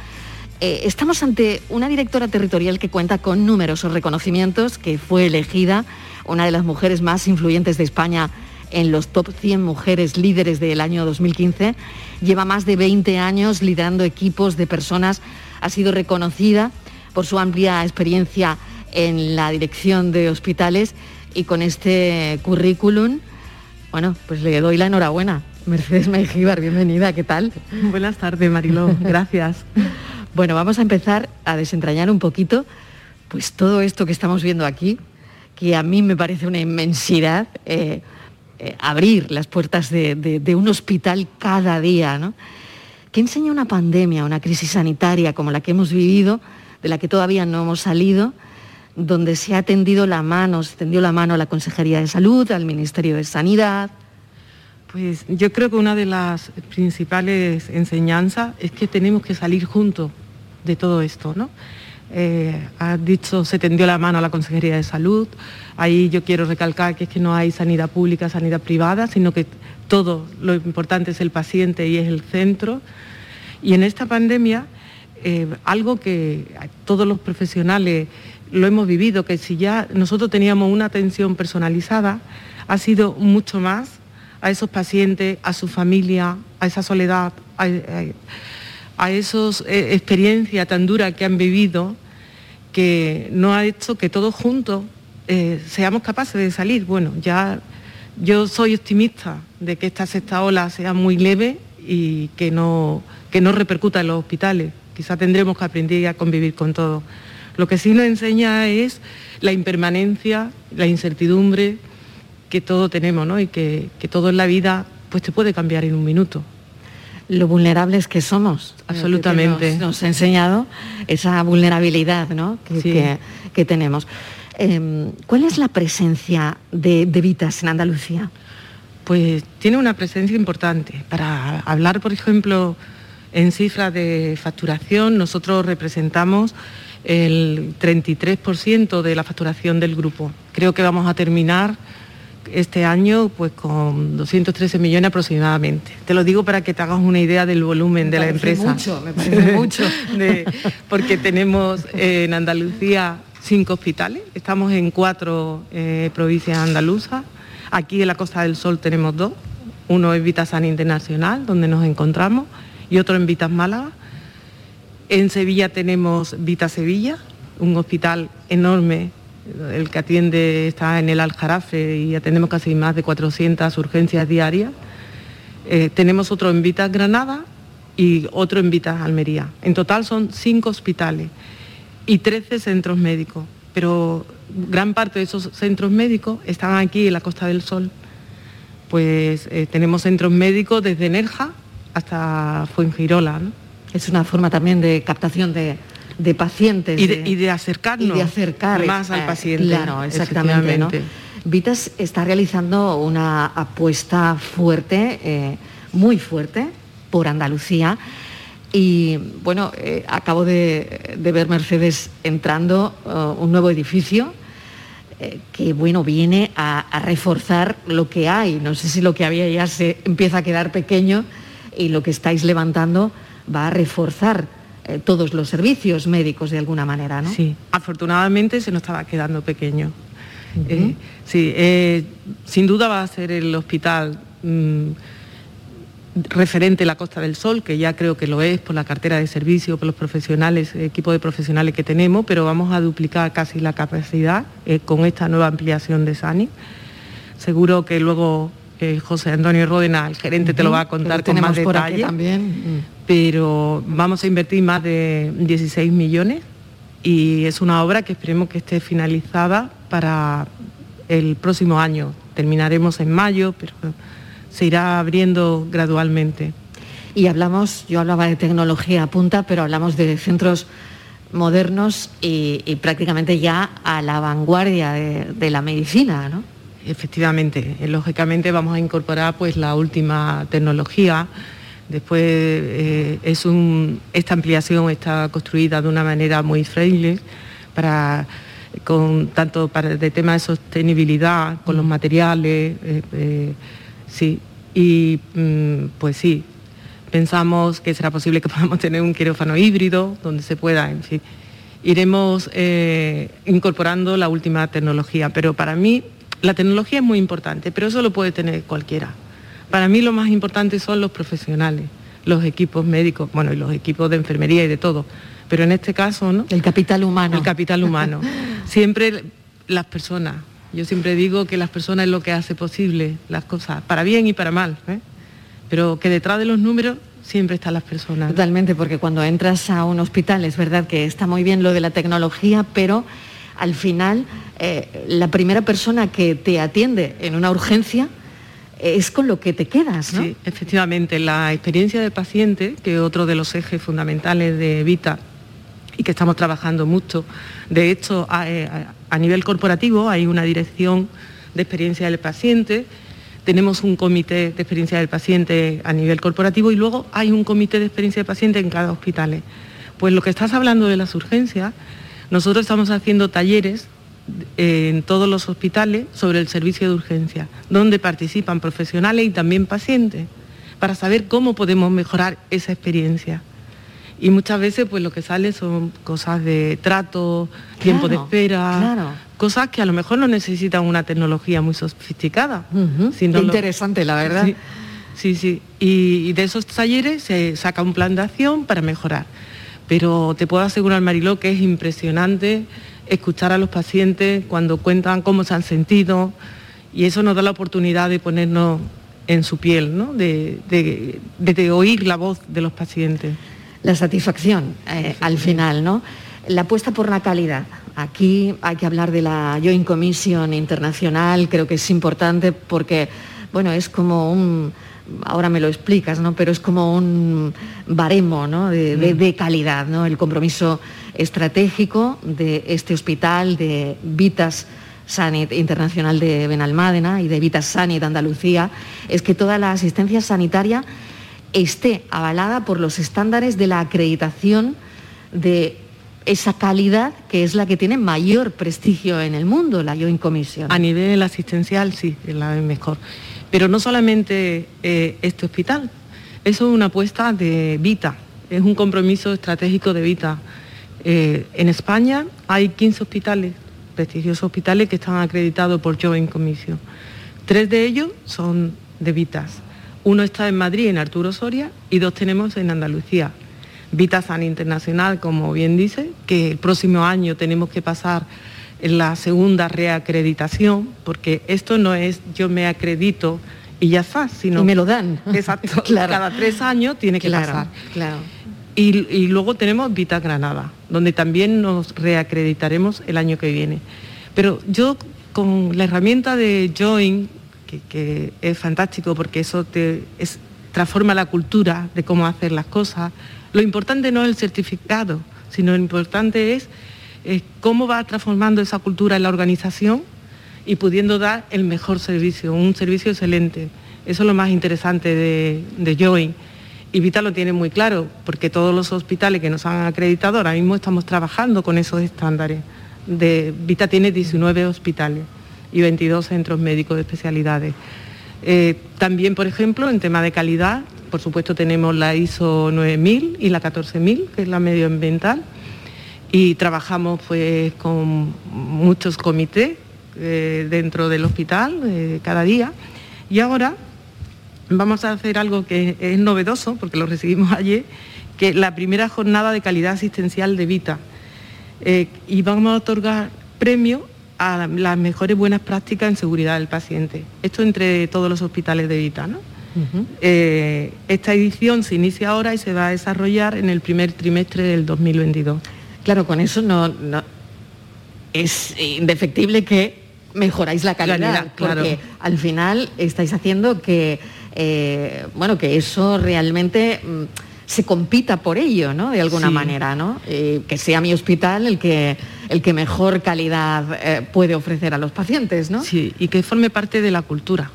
Eh, estamos ante una directora territorial que cuenta con numerosos reconocimientos, que fue elegida una de las mujeres más influyentes de España en los top 100 mujeres líderes del año 2015. Lleva más de 20 años liderando equipos de personas ha sido reconocida por su amplia experiencia en la dirección de hospitales y con este currículum, bueno, pues le doy la enhorabuena. Mercedes Mengíbar, bienvenida, ¿qué tal? Buenas tardes, Mariló, gracias. bueno, vamos a empezar a desentrañar un poquito pues todo esto que estamos viendo aquí, que a mí me parece una inmensidad, eh, eh, abrir las puertas de, de un hospital cada día, ¿no? ¿Qué enseña una pandemia, una crisis sanitaria como la que hemos vivido, de la que todavía no hemos salido, donde se ha tendido la mano, se tendió la mano a la Consejería de Salud, al Ministerio de Sanidad? Pues yo creo que una de las principales enseñanzas es que tenemos que salir juntos de todo esto, ¿no? Eh, dicho, se tendió la mano a la Consejería de Salud. Ahí yo quiero recalcar que es que no hay sanidad pública, sanidad privada, sino que todo lo importante es el paciente y es el centro. Y en esta pandemia, eh, algo que todos los profesionales lo hemos vivido, que si ya nosotros teníamos una atención personalizada, ha sido mucho más a esos pacientes, a su familia, a esa soledad, a, a, esas eh, experiencias tan duras que han vivido, que no ha hecho que todos juntos eh, seamos capaces de salir. Bueno, ya yo soy optimista de que esta sexta ola sea muy leve y que no, que no repercuta en los hospitales. Quizá tendremos que aprender a convivir con todo. Lo que sí nos enseña es la impermanencia, la incertidumbre que todo tenemos, ¿no? Y que, todo en la vida pues te puede cambiar en un minuto. Lo vulnerables que somos. Absolutamente. Nos, ha enseñado esa vulnerabilidad ¿no? que, que, tenemos. Em, ¿Cuál es la presencia de, de Vitas en Andalucía? Pues tiene una presencia importante. Para hablar, por ejemplo, en cifras de facturación, nosotros representamos el 33% de la facturación del grupo. Creo que vamos a terminar este año pues con 213 millones aproximadamente. Te lo digo para que te hagas una idea del volumen de la empresa. Mucho, me parece mucho. porque tenemos en Andalucía cinco hospitales, estamos en cuatro eh, provincias andaluzas Aquí en la Costa del Sol tenemos dos, uno es Vitasan Internacional, donde nos encontramos, y otro en Vitas Málaga. En Sevilla tenemos Vita Sevilla, un hospital enorme, el que atiende está en el Aljarafe y atendemos casi más de 400 urgencias diarias. Eh, tenemos otro en Vitas Granada y otro en Vitas Almería. En total son cinco hospitales y 13 centros médicos, pero gran parte de esos centros médicos están aquí en la Costa del Sol. Pues eh, tenemos centros médicos desde Nerja hasta Fuengirola. ¿no? Es una forma también de captación de, pacientes. Y de, acercarnos de acercar, más al paciente. Claro, exactamente. Vitas está realizando una apuesta fuerte, eh, muy fuerte, por Andalucía. Y bueno, eh, acabo de, ver Mercedes entrando un nuevo edificio eh, que bueno, viene a, reforzar lo que hay. No sé si lo que había ya se empieza a quedar pequeño y lo que estáis levantando va a reforzar eh, todos los servicios médicos de alguna manera, ¿no? Sí, afortunadamente se nos estaba quedando pequeño. Eh, sí, sin duda va a ser el hospital mm, referente la Costa del Sol, que ya creo que lo es por la cartera de servicio, por los profesionales, equipo de profesionales que tenemos, pero vamos a duplicar casi la capacidad eh, con esta nueva ampliación de SANI. Seguro que luego eh, José Antonio Ródena, el gerente, te lo va a contar con más detalle. también. Pero vamos a invertir más de 16 millones y es una obra que esperemos que esté finalizada para el próximo año. Terminaremos en mayo, pero se irá abriendo gradualmente. Y hablamos, yo hablaba de tecnología punta, pero hablamos de centros modernos y, y prácticamente ya a la vanguardia de, de la medicina, ¿no? Efectivamente, eh, lógicamente vamos a incorporar pues la última tecnología. Después eh, es un, esta ampliación está construida de una manera muy friendly para con tanto para de tema de sostenibilidad con los materiales, eh, eh, sí y mm, pues sí pensamos que será posible que podamos tener un quirófano híbrido donde se pueda, en fin, iremos incorporando la última tecnología, pero para mí la tecnología es muy importante, pero eso lo puede tener cualquiera. Para mí lo más importante son los profesionales, los equipos médicos, bueno, y los equipos de enfermería y de todo. Pero en este caso, ¿no? El capital humano. El capital humano. siempre las personas. Yo siempre digo que las personas es lo que hace posible las cosas, para bien y para mal. ¿eh? Pero que detrás de los números siempre están las personas. Totalmente, porque cuando entras a un hospital es verdad que está muy bien lo de la tecnología, pero al final eh, la primera persona que te atiende en una urgencia es con lo que te quedas, ¿no? Sí, efectivamente, la experiencia del paciente, que es otro de los ejes fundamentales de Vita y que estamos trabajando mucho. De hecho, a, eh, a nivel corporativo hay una dirección de experiencia del paciente, tenemos un comité de experiencia del paciente a nivel corporativo y luego hay un comité de experiencia del paciente en cada hospital. Pues lo que estás hablando de las urgencias, nosotros estamos haciendo talleres eh, en todos los hospitales sobre el servicio de urgencia, donde participan profesionales y también pacientes, para saber cómo podemos mejorar esa experiencia. Y muchas veces pues lo que sale son cosas de trato, tiempo de espera, claro. cosas que a lo mejor no necesitan una tecnología muy sofisticada. sino Qué lo- interesante, la verdad. Sí, sí, sí. Y, y de esos talleres se saca un plan de acción para mejorar. Pero te puedo asegurar, Mariló, que es impresionante escuchar a los pacientes cuando cuentan cómo se han sentido y eso nos da la oportunidad de ponernos en su piel, ¿no? de, de- de- de oír la voz de los pacientes. La satisfacción eh, al final, ¿no? La apuesta por la calidad. Aquí hay que hablar de la Joint Commission Internacional, creo que es importante porque, bueno, es como un, ahora me lo explicas, ¿no? Pero es como un baremo, ¿no? De, de- Mm. de calidad, ¿no? El compromiso estratégico de este hospital, de Vitas Sanit Internacional de Benalmádena y de Vitas Sanit Andalucía, es que toda la asistencia sanitaria esté avalada por los estándares de la acreditación de esa calidad que es la que tiene mayor prestigio en el mundo, la Joint Commission. A nivel asistencial sí, es la mejor. Pero no solamente eh, este hospital, eso es una apuesta de Vita, es un compromiso estratégico de Vita. Eh, en España hay 15 hospitales, prestigiosos hospitales que están acreditados por Joint Commission. Tres de ellos son de Vitas. Uno está en Madrid, en Arturo Soria, y dos tenemos en Andalucía. Vita San Internacional, como bien dice, que el próximo año tenemos que pasar la segunda reacreditación, porque esto no es yo me acredito y ya está, sino... Y me lo dan. Exacto, Claro. cada tres años tiene que Claro, pasar. claro. Y, y luego tenemos Vita Granada, donde también nos reacreditaremos el año que viene. Pero yo con la herramienta de Join, que, que es fantástico porque eso te es- transforma la cultura de cómo hacer las cosas, lo importante no es el certificado, sino lo importante es eh, cómo va transformando esa cultura en la organización y pudiendo dar el mejor servicio, un servicio excelente. Eso es lo más interesante de, de Join. Y Vita lo tiene muy claro, porque todos los hospitales que nos han acreditado, ahora mismo estamos trabajando con esos estándares. Vita tiene 19 hospitales y 22 centros médicos de especialidades. Eh, también, por ejemplo, en tema de calidad, por supuesto tenemos la ISO 9000 y la 14000, que es la medioambiental, y trabajamos pues con muchos comités eh, dentro del hospital eh, cada día. Y ahora vamos a hacer algo que es novedoso, porque lo recibimos ayer, que la primera jornada de calidad asistencial de Vita. Eh, y vamos a otorgar premio a las mejores buenas prácticas en seguridad del paciente. Esto entre todos los hospitales de Vita, ¿no? Eh, esta edición se inicia ahora y se va a desarrollar en el primer trimestre del 2022. Claro, con eso no, no es indefectible que mejoráis la calidad, Calidad, claro. porque al final estáis haciendo que eh, bueno que eso realmente mm, se compita por ello, ¿no? De alguna Sí. manera, ¿no? Eh, que sea mi hospital el que el que mejor calidad eh, puede ofrecer a los pacientes, ¿no? Sí, y que forme parte de la cultura.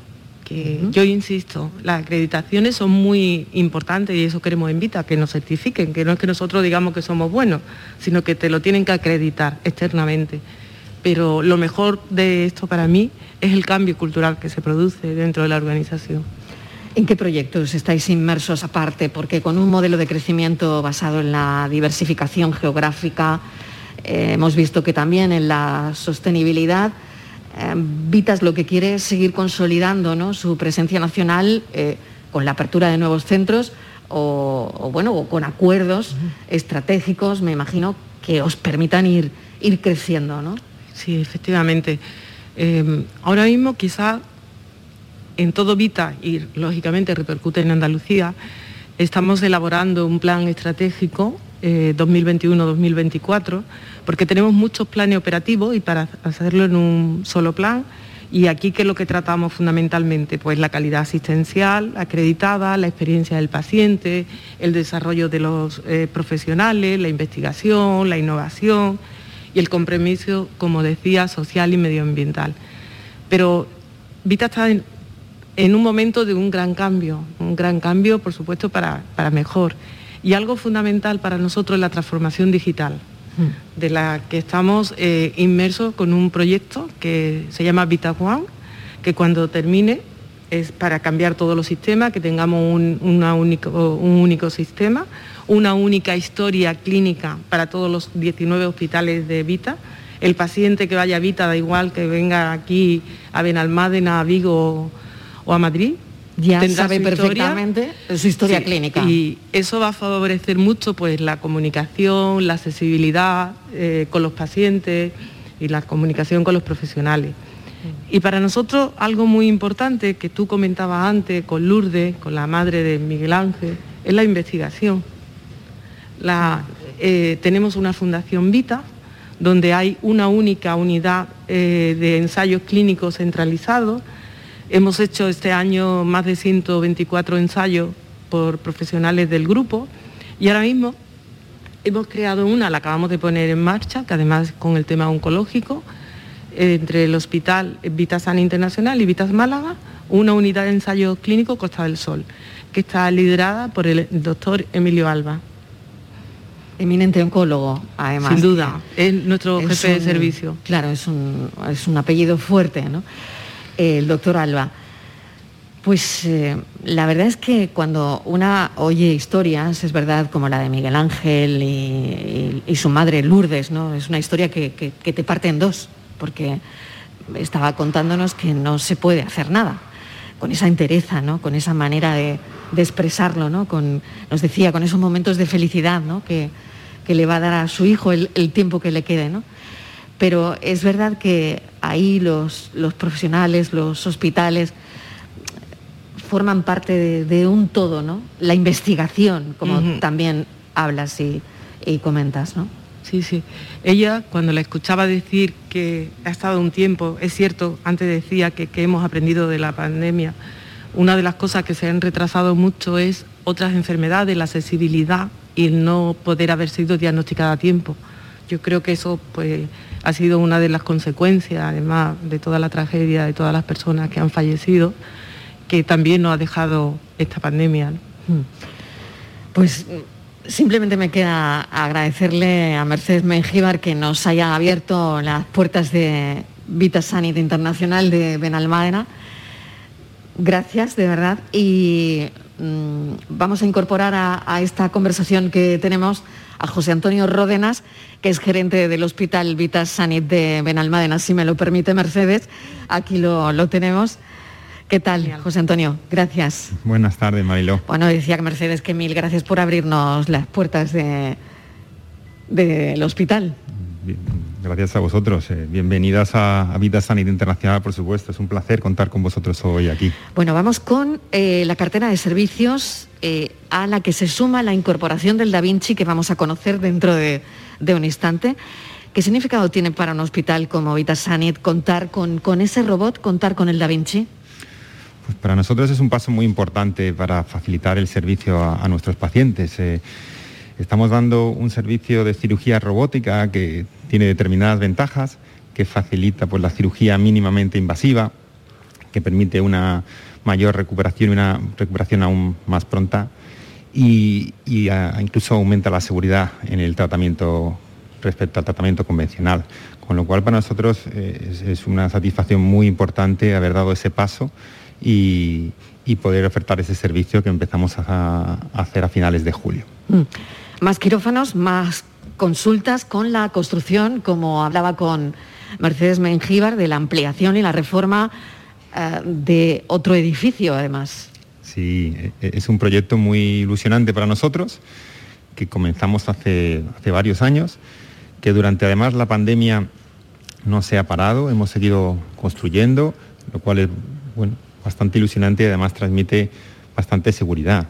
Que yo insisto, las acreditaciones son muy importantes y eso queremos en Vita, que nos certifiquen, que no es que nosotros digamos que somos buenos, sino que te lo tienen que acreditar externamente. Pero lo mejor de esto para mí es el cambio cultural que se produce dentro de la organización. ¿En qué proyectos estáis inmersos aparte? Porque con un modelo de crecimiento basado en la diversificación geográfica, eh, hemos visto que también en la sostenibilidad, Vitas lo que quiere es seguir consolidando ¿no? su presencia nacional eh, con la apertura de nuevos centros o, o, bueno, o con acuerdos estratégicos, me imagino, que os permitan ir, ir creciendo, ¿no? Sí, efectivamente. Eh, ahora mismo quizá en todo Vita y lógicamente repercute en Andalucía, estamos elaborando un plan estratégico eh, 2021-2024 porque tenemos muchos planes operativos y para hacerlo en un solo plan y aquí qué es lo que tratamos fundamentalmente, pues la calidad asistencial acreditada, la experiencia del paciente, el desarrollo de los eh, profesionales, la investigación, la innovación y el compromiso, como decía, social y medioambiental. Pero Vita está en, en un momento de un gran cambio, un gran cambio, por supuesto, para, para mejor. Y algo fundamental para nosotros es la transformación digital, de la que estamos eh, inmersos con un proyecto que se llama Vita One, que cuando termine es para cambiar todos los sistemas, que tengamos un, una único, un único sistema, una única historia clínica para todos los 19 hospitales de Vita. El paciente que vaya a Vita da igual que venga aquí a Benalmádena, a Vigo o a Madrid. Ya tendrá sabe su historia. perfectamente su historia Sí, clínica. Y eso va a favorecer mucho pues, la comunicación, la accesibilidad eh, con los pacientes y la comunicación con los profesionales. Y para nosotros algo muy importante que tú comentabas antes con Lourdes, con la madre de Miguel Ángel, es la investigación. La- eh, tenemos una fundación Vita, donde hay una única unidad eh, de ensayos clínicos centralizados. Hemos hecho este año más de 124 ensayos por profesionales del grupo y ahora mismo hemos creado una, la acabamos de poner en marcha, que además con el tema oncológico, entre el hospital Vitasana Internacional y Vitas Málaga, una unidad de ensayo clínico Costa del Sol, que está liderada por el doctor Emilio Alba. Eminente oncólogo, además. Sin duda, es nuestro es jefe de servicio. Claro, es un, es un apellido fuerte, ¿no? Eh, el doctor Alba. Pues eh, la verdad es que cuando una oye historias, es verdad, como la de Miguel Ángel y, su madre Lourdes, ¿no? Es una historia que, te parte en dos, porque estaba contándonos que no se puede hacer nada, con esa entereza, ¿no? Con esa manera de, de expresarlo, ¿no? Con, nos decía, con esos momentos de felicidad, ¿no? Que, que le va a dar a su hijo el, el tiempo que le quede, ¿no? Pero es verdad que ahí los, los profesionales, los hospitales, forman parte de, de un todo, ¿no? La investigación, como también hablas y, y comentas, ¿no? Sí, sí. Ella, cuando la escuchaba decir que ha estado un tiempo, es cierto, antes decía que, que hemos aprendido de la pandemia, una de las cosas que se han retrasado mucho es otras enfermedades, la accesibilidad y el no poder haber sido diagnosticada a tiempo. Yo creo que eso pues, ha sido una de las consecuencias, además de toda la tragedia de todas las personas que han fallecido, que también nos ha dejado esta pandemia. ¿no? Pues simplemente me queda agradecerle a Mercedes Mengíbar que nos haya abierto las puertas de Vita Sanit Internacional de Benalmádena. Gracias, de verdad. Y mm, vamos a incorporar a esta conversación que tenemos a José Antonio Ródenas, que es gerente del Hospital Vita Sanit de Benalmádena, si me lo permite Mercedes. Aquí lo, lo tenemos. ¿Qué tal, José Antonio? Gracias. Buenas tardes, Mariló. Bueno, decía que Mercedes que mil gracias por abrirnos las puertas de, del hospital. Gracias a vosotros. Eh, bienvenidas a, Vida Sanidad Internacional, por supuesto. Es un placer contar con vosotros hoy aquí. Bueno, vamos con eh, la cartera de servicios eh, a la que se suma la incorporación del Da Vinci que vamos a conocer dentro de, un instante. ¿Qué significado tiene para un hospital como Vitasanit contar con, con ese robot, contar con el Da Vinci? Pues para nosotros es un paso muy importante para facilitar el servicio a, nuestros pacientes. Estamos dando un servicio de cirugía robótica que tiene determinadas ventajas, que facilita pues, la cirugía mínimamente invasiva, que permite una mayor recuperación y una recuperación aún más pronta y, incluso aumenta la seguridad en el tratamiento respecto al tratamiento convencional. Con lo cual para nosotros eh, es, una satisfacción muy importante haber dado ese paso y, poder ofertar ese servicio que empezamos a, hacer a finales de julio. Mm. Más quirófanos, más consultas con la construcción, como hablaba con Mercedes Mengíbar, de la ampliación y la reforma eh, de otro edificio, además. Sí, e, es un proyecto muy ilusionante para nosotros, que comenzamos hace, hace varios años, que durante además la pandemia no se ha parado, hemos seguido construyendo, lo cual es bastante ilusionante y además transmite bastante seguridad.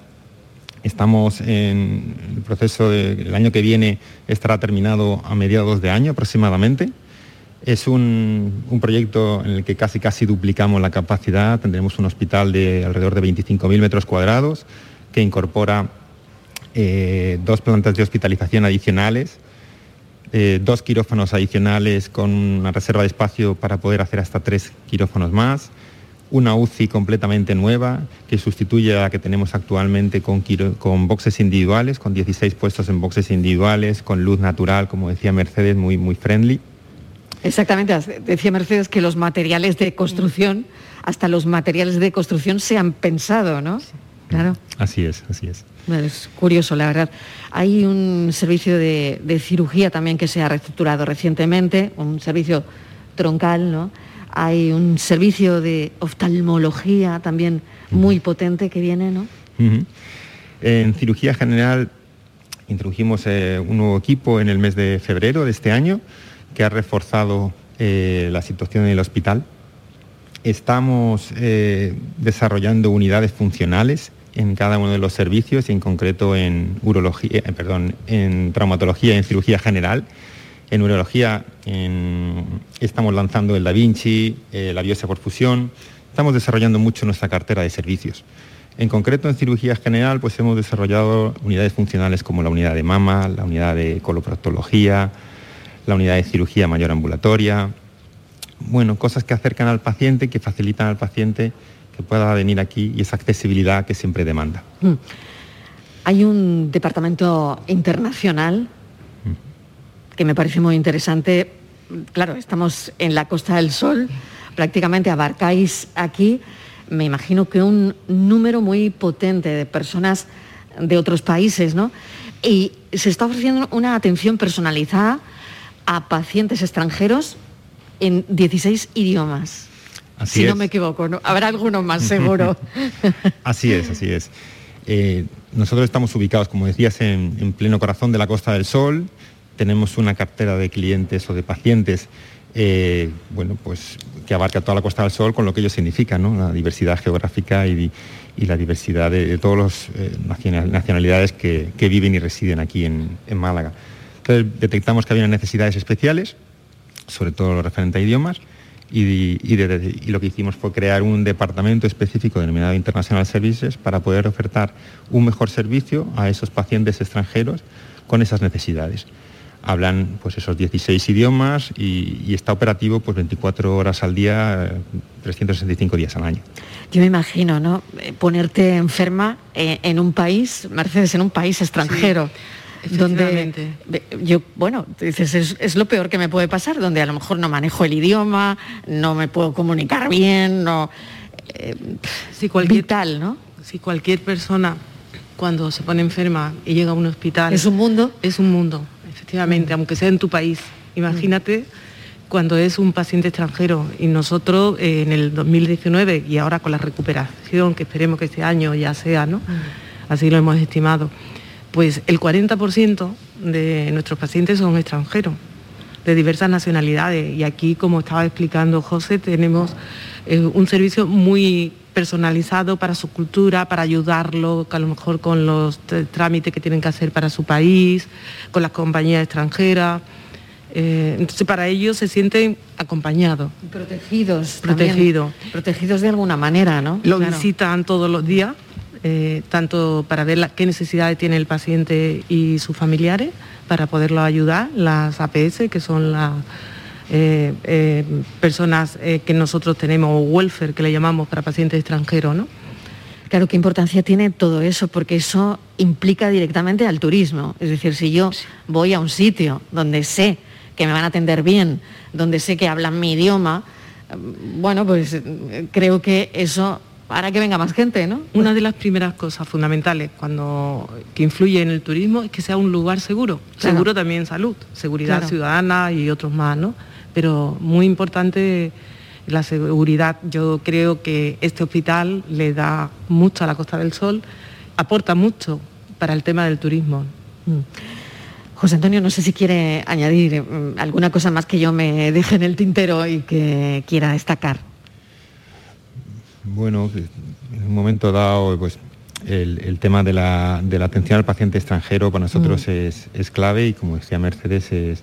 Estamos en el proceso del año que viene estará terminado a mediados de año aproximadamente. Es un, proyecto en el que casi casi duplicamos la capacidad. Tendremos un hospital de alrededor de 25.000 metros cuadrados que incorpora eh, dos plantas de hospitalización adicionales, eh, dos quirófanos adicionales con una reserva de espacio para poder hacer hasta tres quirófanos más una UCI completamente nueva que sustituye a la que tenemos actualmente con, con boxes individuales, con 16 puestos en boxes individuales, con luz natural, como decía Mercedes, muy, muy friendly. Exactamente, decía Mercedes que los materiales de construcción, hasta los materiales de construcción se han pensado, ¿no? Claro. Así es, así es. es curioso, la verdad. Hay un servicio de, de cirugía también que se ha reestructurado recientemente, un servicio troncal, ¿no? Hay un servicio de oftalmología también muy potente que viene, ¿no? En cirugía general introdujimos eh, un nuevo equipo en el mes de febrero de este año que ha reforzado eh, la situación en el hospital. Estamos eh, desarrollando unidades funcionales en cada uno de los servicios y en concreto en urología, perdón, en traumatología y en cirugía general en neurología estamos lanzando el Da Vinci, eh, la biopsia por fusión, estamos desarrollando mucho nuestra cartera de servicios. En concreto, en cirugía general, pues hemos desarrollado unidades funcionales como la unidad de mama, la unidad de coloproctología, la unidad de cirugía mayor ambulatoria. Bueno, cosas que acercan al paciente, que facilitan al paciente que pueda venir aquí y esa accesibilidad que siempre demanda. Mm. Hay un departamento internacional que me parece muy interesante. Claro, estamos en la Costa del Sol, prácticamente abarcáis aquí, me imagino que un número muy potente de personas de otros países, ¿no? Y se está ofreciendo una atención personalizada a pacientes extranjeros en 16 idiomas. si no me equivoco, ¿no? habrá alguno más seguro. así es, así es. Eh, nosotros estamos ubicados, como decías, en, pleno corazón de la Costa del Sol, tenemos una cartera de clientes o de pacientes eh, bueno, pues, que abarca toda la Costa del Sol con lo que ello significa, ¿no? la diversidad geográfica y, la diversidad de, todas las eh, nacionalidades que, viven y residen aquí en, Málaga. Entonces detectamos que había necesidades especiales, sobre todo lo referente a idiomas, y, y, lo que hicimos fue crear un departamento específico denominado International Services para poder ofertar un mejor servicio a esos pacientes extranjeros con esas necesidades hablan pues esos 16 idiomas y, está operativo pues 24 horas al día, 365 días al año. Yo me imagino, ¿no? Eh, ponerte enferma eh, en un país, Mercedes, en un país extranjero. donde yo bueno dices es, lo peor que me puede pasar donde a lo mejor no manejo el idioma no me puedo comunicar bien no eh, si cualquier tal no si cualquier persona cuando se pone enferma y llega a un hospital es un mundo es un mundo efectivamente, aunque sea en tu país. Imagínate cuando es un paciente extranjero y nosotros eh, en el 2019 y ahora con la recuperación, que esperemos que este año ya sea, ¿no? Así lo hemos estimado, pues el 40% de nuestros pacientes son extranjeros. de diversas nacionalidades. Y aquí, como estaba explicando José, tenemos eh, un servicio muy personalizado para su cultura, para ayudarlo, a lo mejor con los trámites que tienen que hacer para su país, con las compañías extranjeras. Eh, entonces para ellos se sienten acompañados. Protegidos. Protegidos. Protegidos de alguna manera, ¿no? Lo visitan todos los días, eh, tanto para ver qué necesidades tiene el paciente y sus familiares, para poderlo ayudar, las APS, que son las eh, eh, personas eh, que nosotros tenemos, o welfare que le llamamos para pacientes extranjeros, ¿no? Claro, ¿qué importancia tiene todo eso? Porque eso implica directamente al turismo. Es decir, si yo voy a un sitio donde sé que me van a atender bien, donde sé que hablan mi idioma, bueno, pues creo que eso hará que venga más gente, ¿no? Una de las primeras cosas fundamentales cuando que influye en el turismo es que sea un lugar seguro, seguro también salud, seguridad ciudadana y otros más, ¿no? Pero muy importante la seguridad. Yo creo que este hospital le da mucho a la Costa del Sol, aporta mucho para el tema del turismo. Mm. José Antonio, no sé si quiere añadir mm, alguna cosa más que yo me deje en el tintero y que quiera destacar. Bueno, en un momento dado, pues el, tema de la, atención al paciente extranjero para nosotros mm. es, clave y como decía Mercedes, es,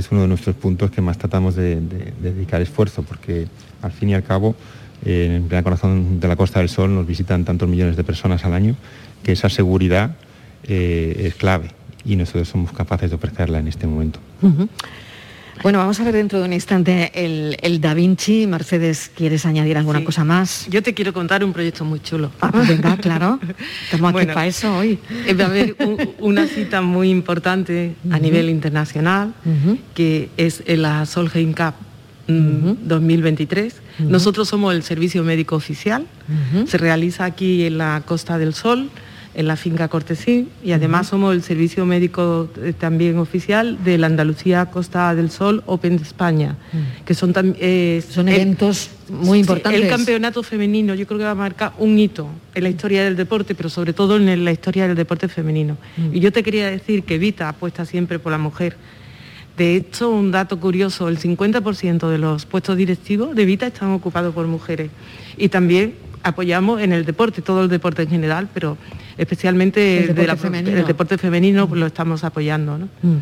es uno de nuestros puntos que más tratamos de, dedicar esfuerzo, porque al fin y al cabo, en el corazón de la Costa del Sol nos visitan tantos millones de personas al año, que esa seguridad eh, es clave y nosotros somos capaces de ofrecerla en este momento. Bueno, vamos a ver dentro de un instante el, Da Vinci. Mercedes, ¿quieres añadir alguna cosa más? Yo te quiero contar un proyecto muy chulo. Ah, pues venga, claro. Estamos aquí para eso hoy. Eh, va a haber una cita muy importante a nivel internacional, que es la Solheim Cup 2023. Mm, Nosotros somos el servicio médico oficial. Se realiza aquí en la Costa del Sol en la finca Cortesín y además somos el servicio médico eh, también oficial de la Andalucía Costa del Sol Open de España, mm. que son, eh, son eventos muy importantes. el campeonato femenino yo creo que va a marcar un hito en la historia del deporte, pero sobre todo en la historia del deporte femenino. Mm. Y yo te quería decir que Vita apuesta siempre por la mujer. De hecho, un dato curioso, el 50% de los puestos directivos de Vita están ocupados por mujeres. Y también apoyamos en el deporte, todo el deporte en general, pero especialmente el deporte, femenino. pues lo estamos apoyando. Mm.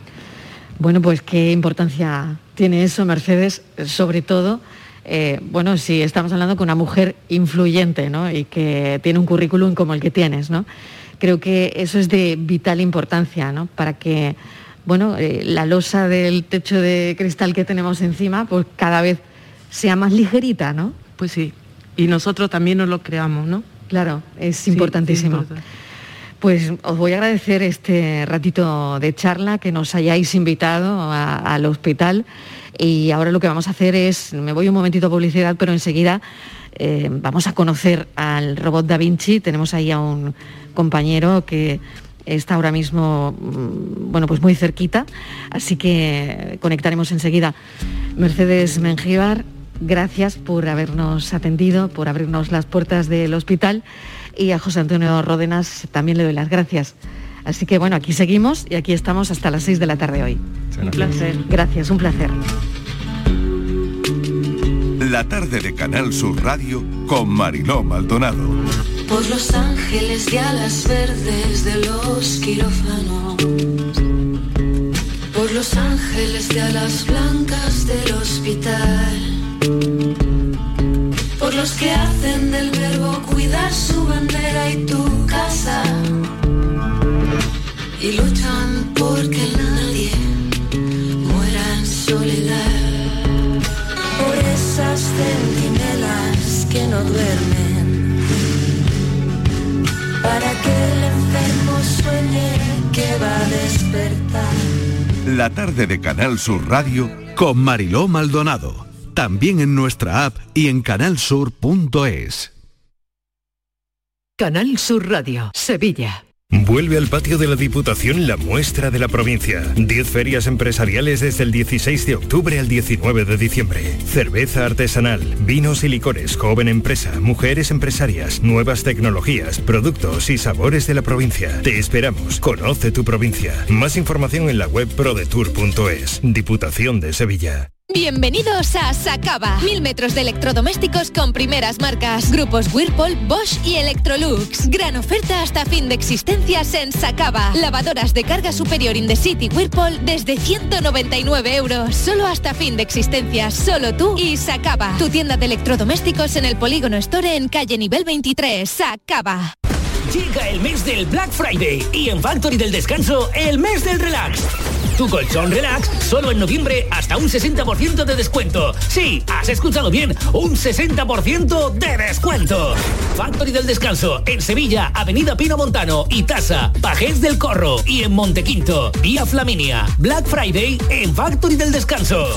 Bueno, pues qué importancia tiene eso, Mercedes, sobre todo, eh, bueno, si estamos hablando con una mujer influyente ¿no? y que tiene un currículum como el que tienes, ¿no? Creo que eso es de vital importancia, ¿no? Para que, bueno, eh, la losa del techo de cristal que tenemos encima, pues cada vez sea más ligerita, ¿no? Pues sí, y nosotros también nos lo creamos, ¿no? Claro, es importantísimo. Pues os voy a agradecer este ratito de charla que nos hayáis invitado al hospital y ahora lo que vamos a hacer es, me voy un momentito a publicidad, pero enseguida eh, vamos a conocer al robot Da Vinci. Tenemos ahí a un compañero que está ahora mismo, mm, bueno, pues muy cerquita, así que conectaremos enseguida. Mercedes Mengíbar, gracias por habernos atendido, por abrirnos las puertas del hospital y a José Antonio Ródenas también le doy las gracias. Así que bueno, aquí seguimos y aquí estamos hasta las 6 de la tarde hoy. Un placer. Gracias, un placer. La tarde de Canal Sur Radio con Mariló Maldonado. Por los ángeles de alas verdes de los quirófanos. Por los ángeles de alas blancas del hospital los que hacen del verbo cuidar su bandera y tu casa. Y luchan porque nadie muera en soledad. Por esas centinelas que no duermen. Para que el enfermo sueñe que va a despertar. La tarde de Canal Sur Radio con Mariló Maldonado también en nuestra app y en canalsur.es. Canal Sur Radio, Sevilla. Vuelve al patio de la Diputación la muestra de la provincia. 10 ferias empresariales desde el 16 de octubre al 19 de diciembre. Cerveza artesanal, vinos y licores, joven empresa, mujeres empresarias, nuevas tecnologías, productos y sabores de la provincia. Te esperamos. Conoce tu provincia. Más información en la web prodetour.es. Diputación de Sevilla. Bienvenidos a Sacaba. Mil metros de electrodomésticos con primeras marcas. Grupos Whirlpool, Bosch y Electrolux. Gran oferta hasta fin de existencias en Sacaba. Lavadoras de carga superior in the city Whirlpool desde 199 euros. Solo hasta fin de existencias. Solo tú y Sacaba. Tu tienda de electrodomésticos en el Polígono Store en calle nivel 23. Sacaba. Llega el mes del Black Friday y en Factory del Descanso el mes del relax. Tu colchón relax solo en noviembre hasta un 60% de descuento. Sí, has escuchado bien, un 60% de descuento. Factory del Descanso en Sevilla, Avenida Pino Montano y Tasa, Pajés del Corro y en Montequinto, Vía Flaminia. Black Friday en Factory del Descanso.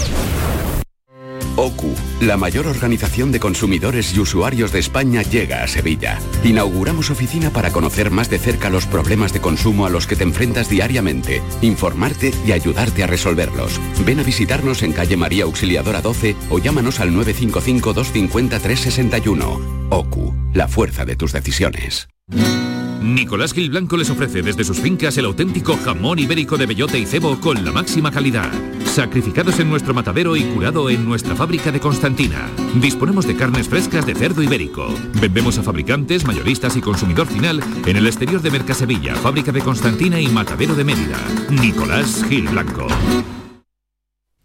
OCU, la mayor organización de consumidores y usuarios de España, llega a Sevilla. Inauguramos oficina para conocer más de cerca los problemas de consumo a los que te enfrentas diariamente, informarte y ayudarte a resolverlos. Ven a visitarnos en calle María Auxiliadora 12 o llámanos al 955-250-361. OCU, la fuerza de tus decisiones. Nicolás Gil Blanco les ofrece desde sus fincas el auténtico jamón ibérico de bellota y cebo con la máxima calidad. Sacrificados en nuestro matadero y curado en nuestra fábrica de Constantina. Disponemos de carnes frescas de cerdo ibérico. Vendemos a fabricantes, mayoristas y consumidor final en el exterior de Mercasevilla, fábrica de Constantina y matadero de Mérida. Nicolás Gil Blanco.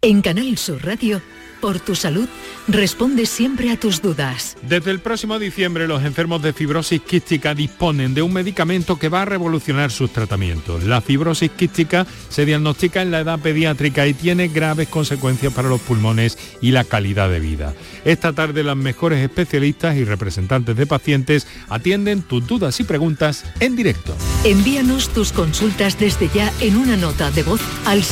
En Canal Sur Radio, por tu salud, responde siempre a tus dudas. Desde el próximo diciembre los enfermos de fibrosis quística disponen de un medicamento que va a revolucionar sus tratamientos. La fibrosis quística se diagnostica en la edad pediátrica y tiene graves consecuencias para los pulmones y la calidad de vida. Esta tarde las mejores especialistas y representantes de pacientes atienden tus dudas y preguntas en directo. Envíanos tus consultas desde ya en una nota de voz al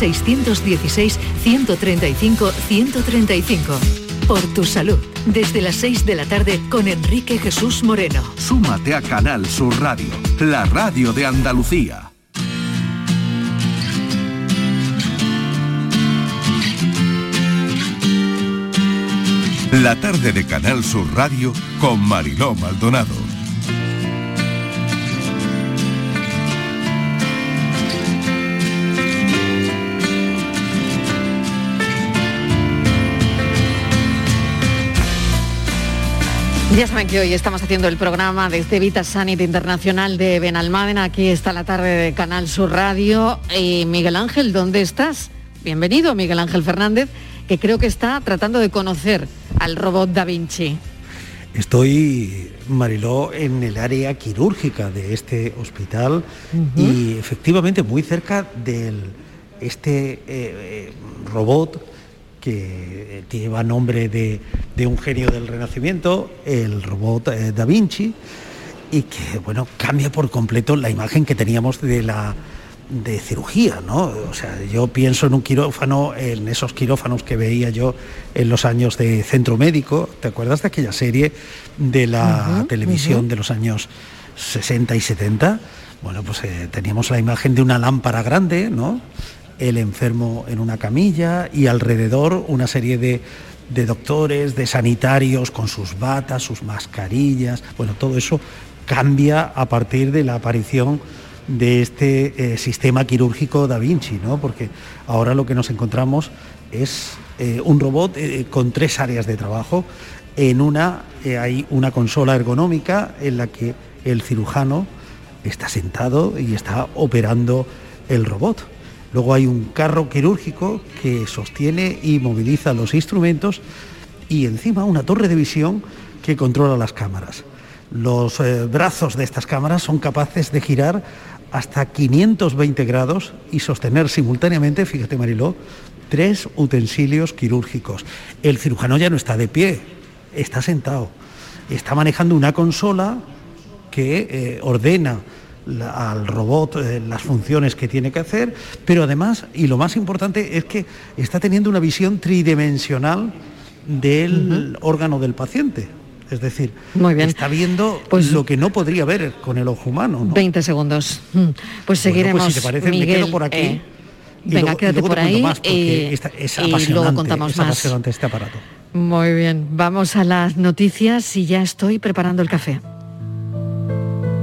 616-135-135. Por tu salud, desde las 6 de la tarde con Enrique Jesús Moreno. Súmate a Canal Sur Radio, la radio de Andalucía. La tarde de Canal Sur Radio con Mariló Maldonado. Ya saben que hoy estamos haciendo el programa desde Vita Sanity Internacional de Benalmádena. Aquí está la tarde de Canal Sur Radio. Y Miguel Ángel, ¿dónde estás? Bienvenido, Miguel Ángel Fernández, que creo que está tratando de conocer al robot Da Vinci. Estoy, Mariló, en el área quirúrgica de este hospital y efectivamente muy cerca de este eh, eh, robot que lleva nombre de, de un genio del Renacimiento, el robot eh, Da Vinci, y que bueno, cambia por completo la imagen que teníamos de la de cirugía, ¿no? O sea, yo pienso en un quirófano, en esos quirófanos que veía yo en los años de Centro Médico, ¿te acuerdas de aquella serie de la televisión de los años 60 y 70? Bueno, pues eh, teníamos la imagen de una lámpara grande, ¿no? El enfermo en una camilla y alrededor una serie de, de doctores, de sanitarios con sus batas, sus mascarillas. Bueno, todo eso cambia a partir de la aparición de este eh, sistema quirúrgico Da Vinci, ¿no? Porque ahora lo que nos encontramos es eh, un robot eh, con tres áreas de trabajo. En una hay una consola ergonómica en la que el cirujano está sentado y está operando el robot. Luego hay un carro quirúrgico que sostiene y moviliza los instrumentos y encima una torre de visión que controla las cámaras. Los eh, brazos de estas cámaras son capaces de girar hasta 520 grados y sostener simultáneamente, fíjate Mariló, tres utensilios quirúrgicos. El cirujano ya no está de pie, está sentado. Está manejando una consola que eh, ordena la- al robot eh, las funciones que tiene que hacer, pero además, y lo más importante, es que está teniendo una visión tridimensional del órgano del paciente. Es decir, Muy bien. está viendo Pues- lo que no podría ver con el ojo humano. ¿no? 20 segundos. Mm. Pues seguiremos. Bueno, pues si te parece, me quedo por aquí. eh, y venga, luego- quédate por ahí más, y, esta- es y luego contamos es más. este aparato. Muy bien, vamos a las noticias y ya estoy preparando el café.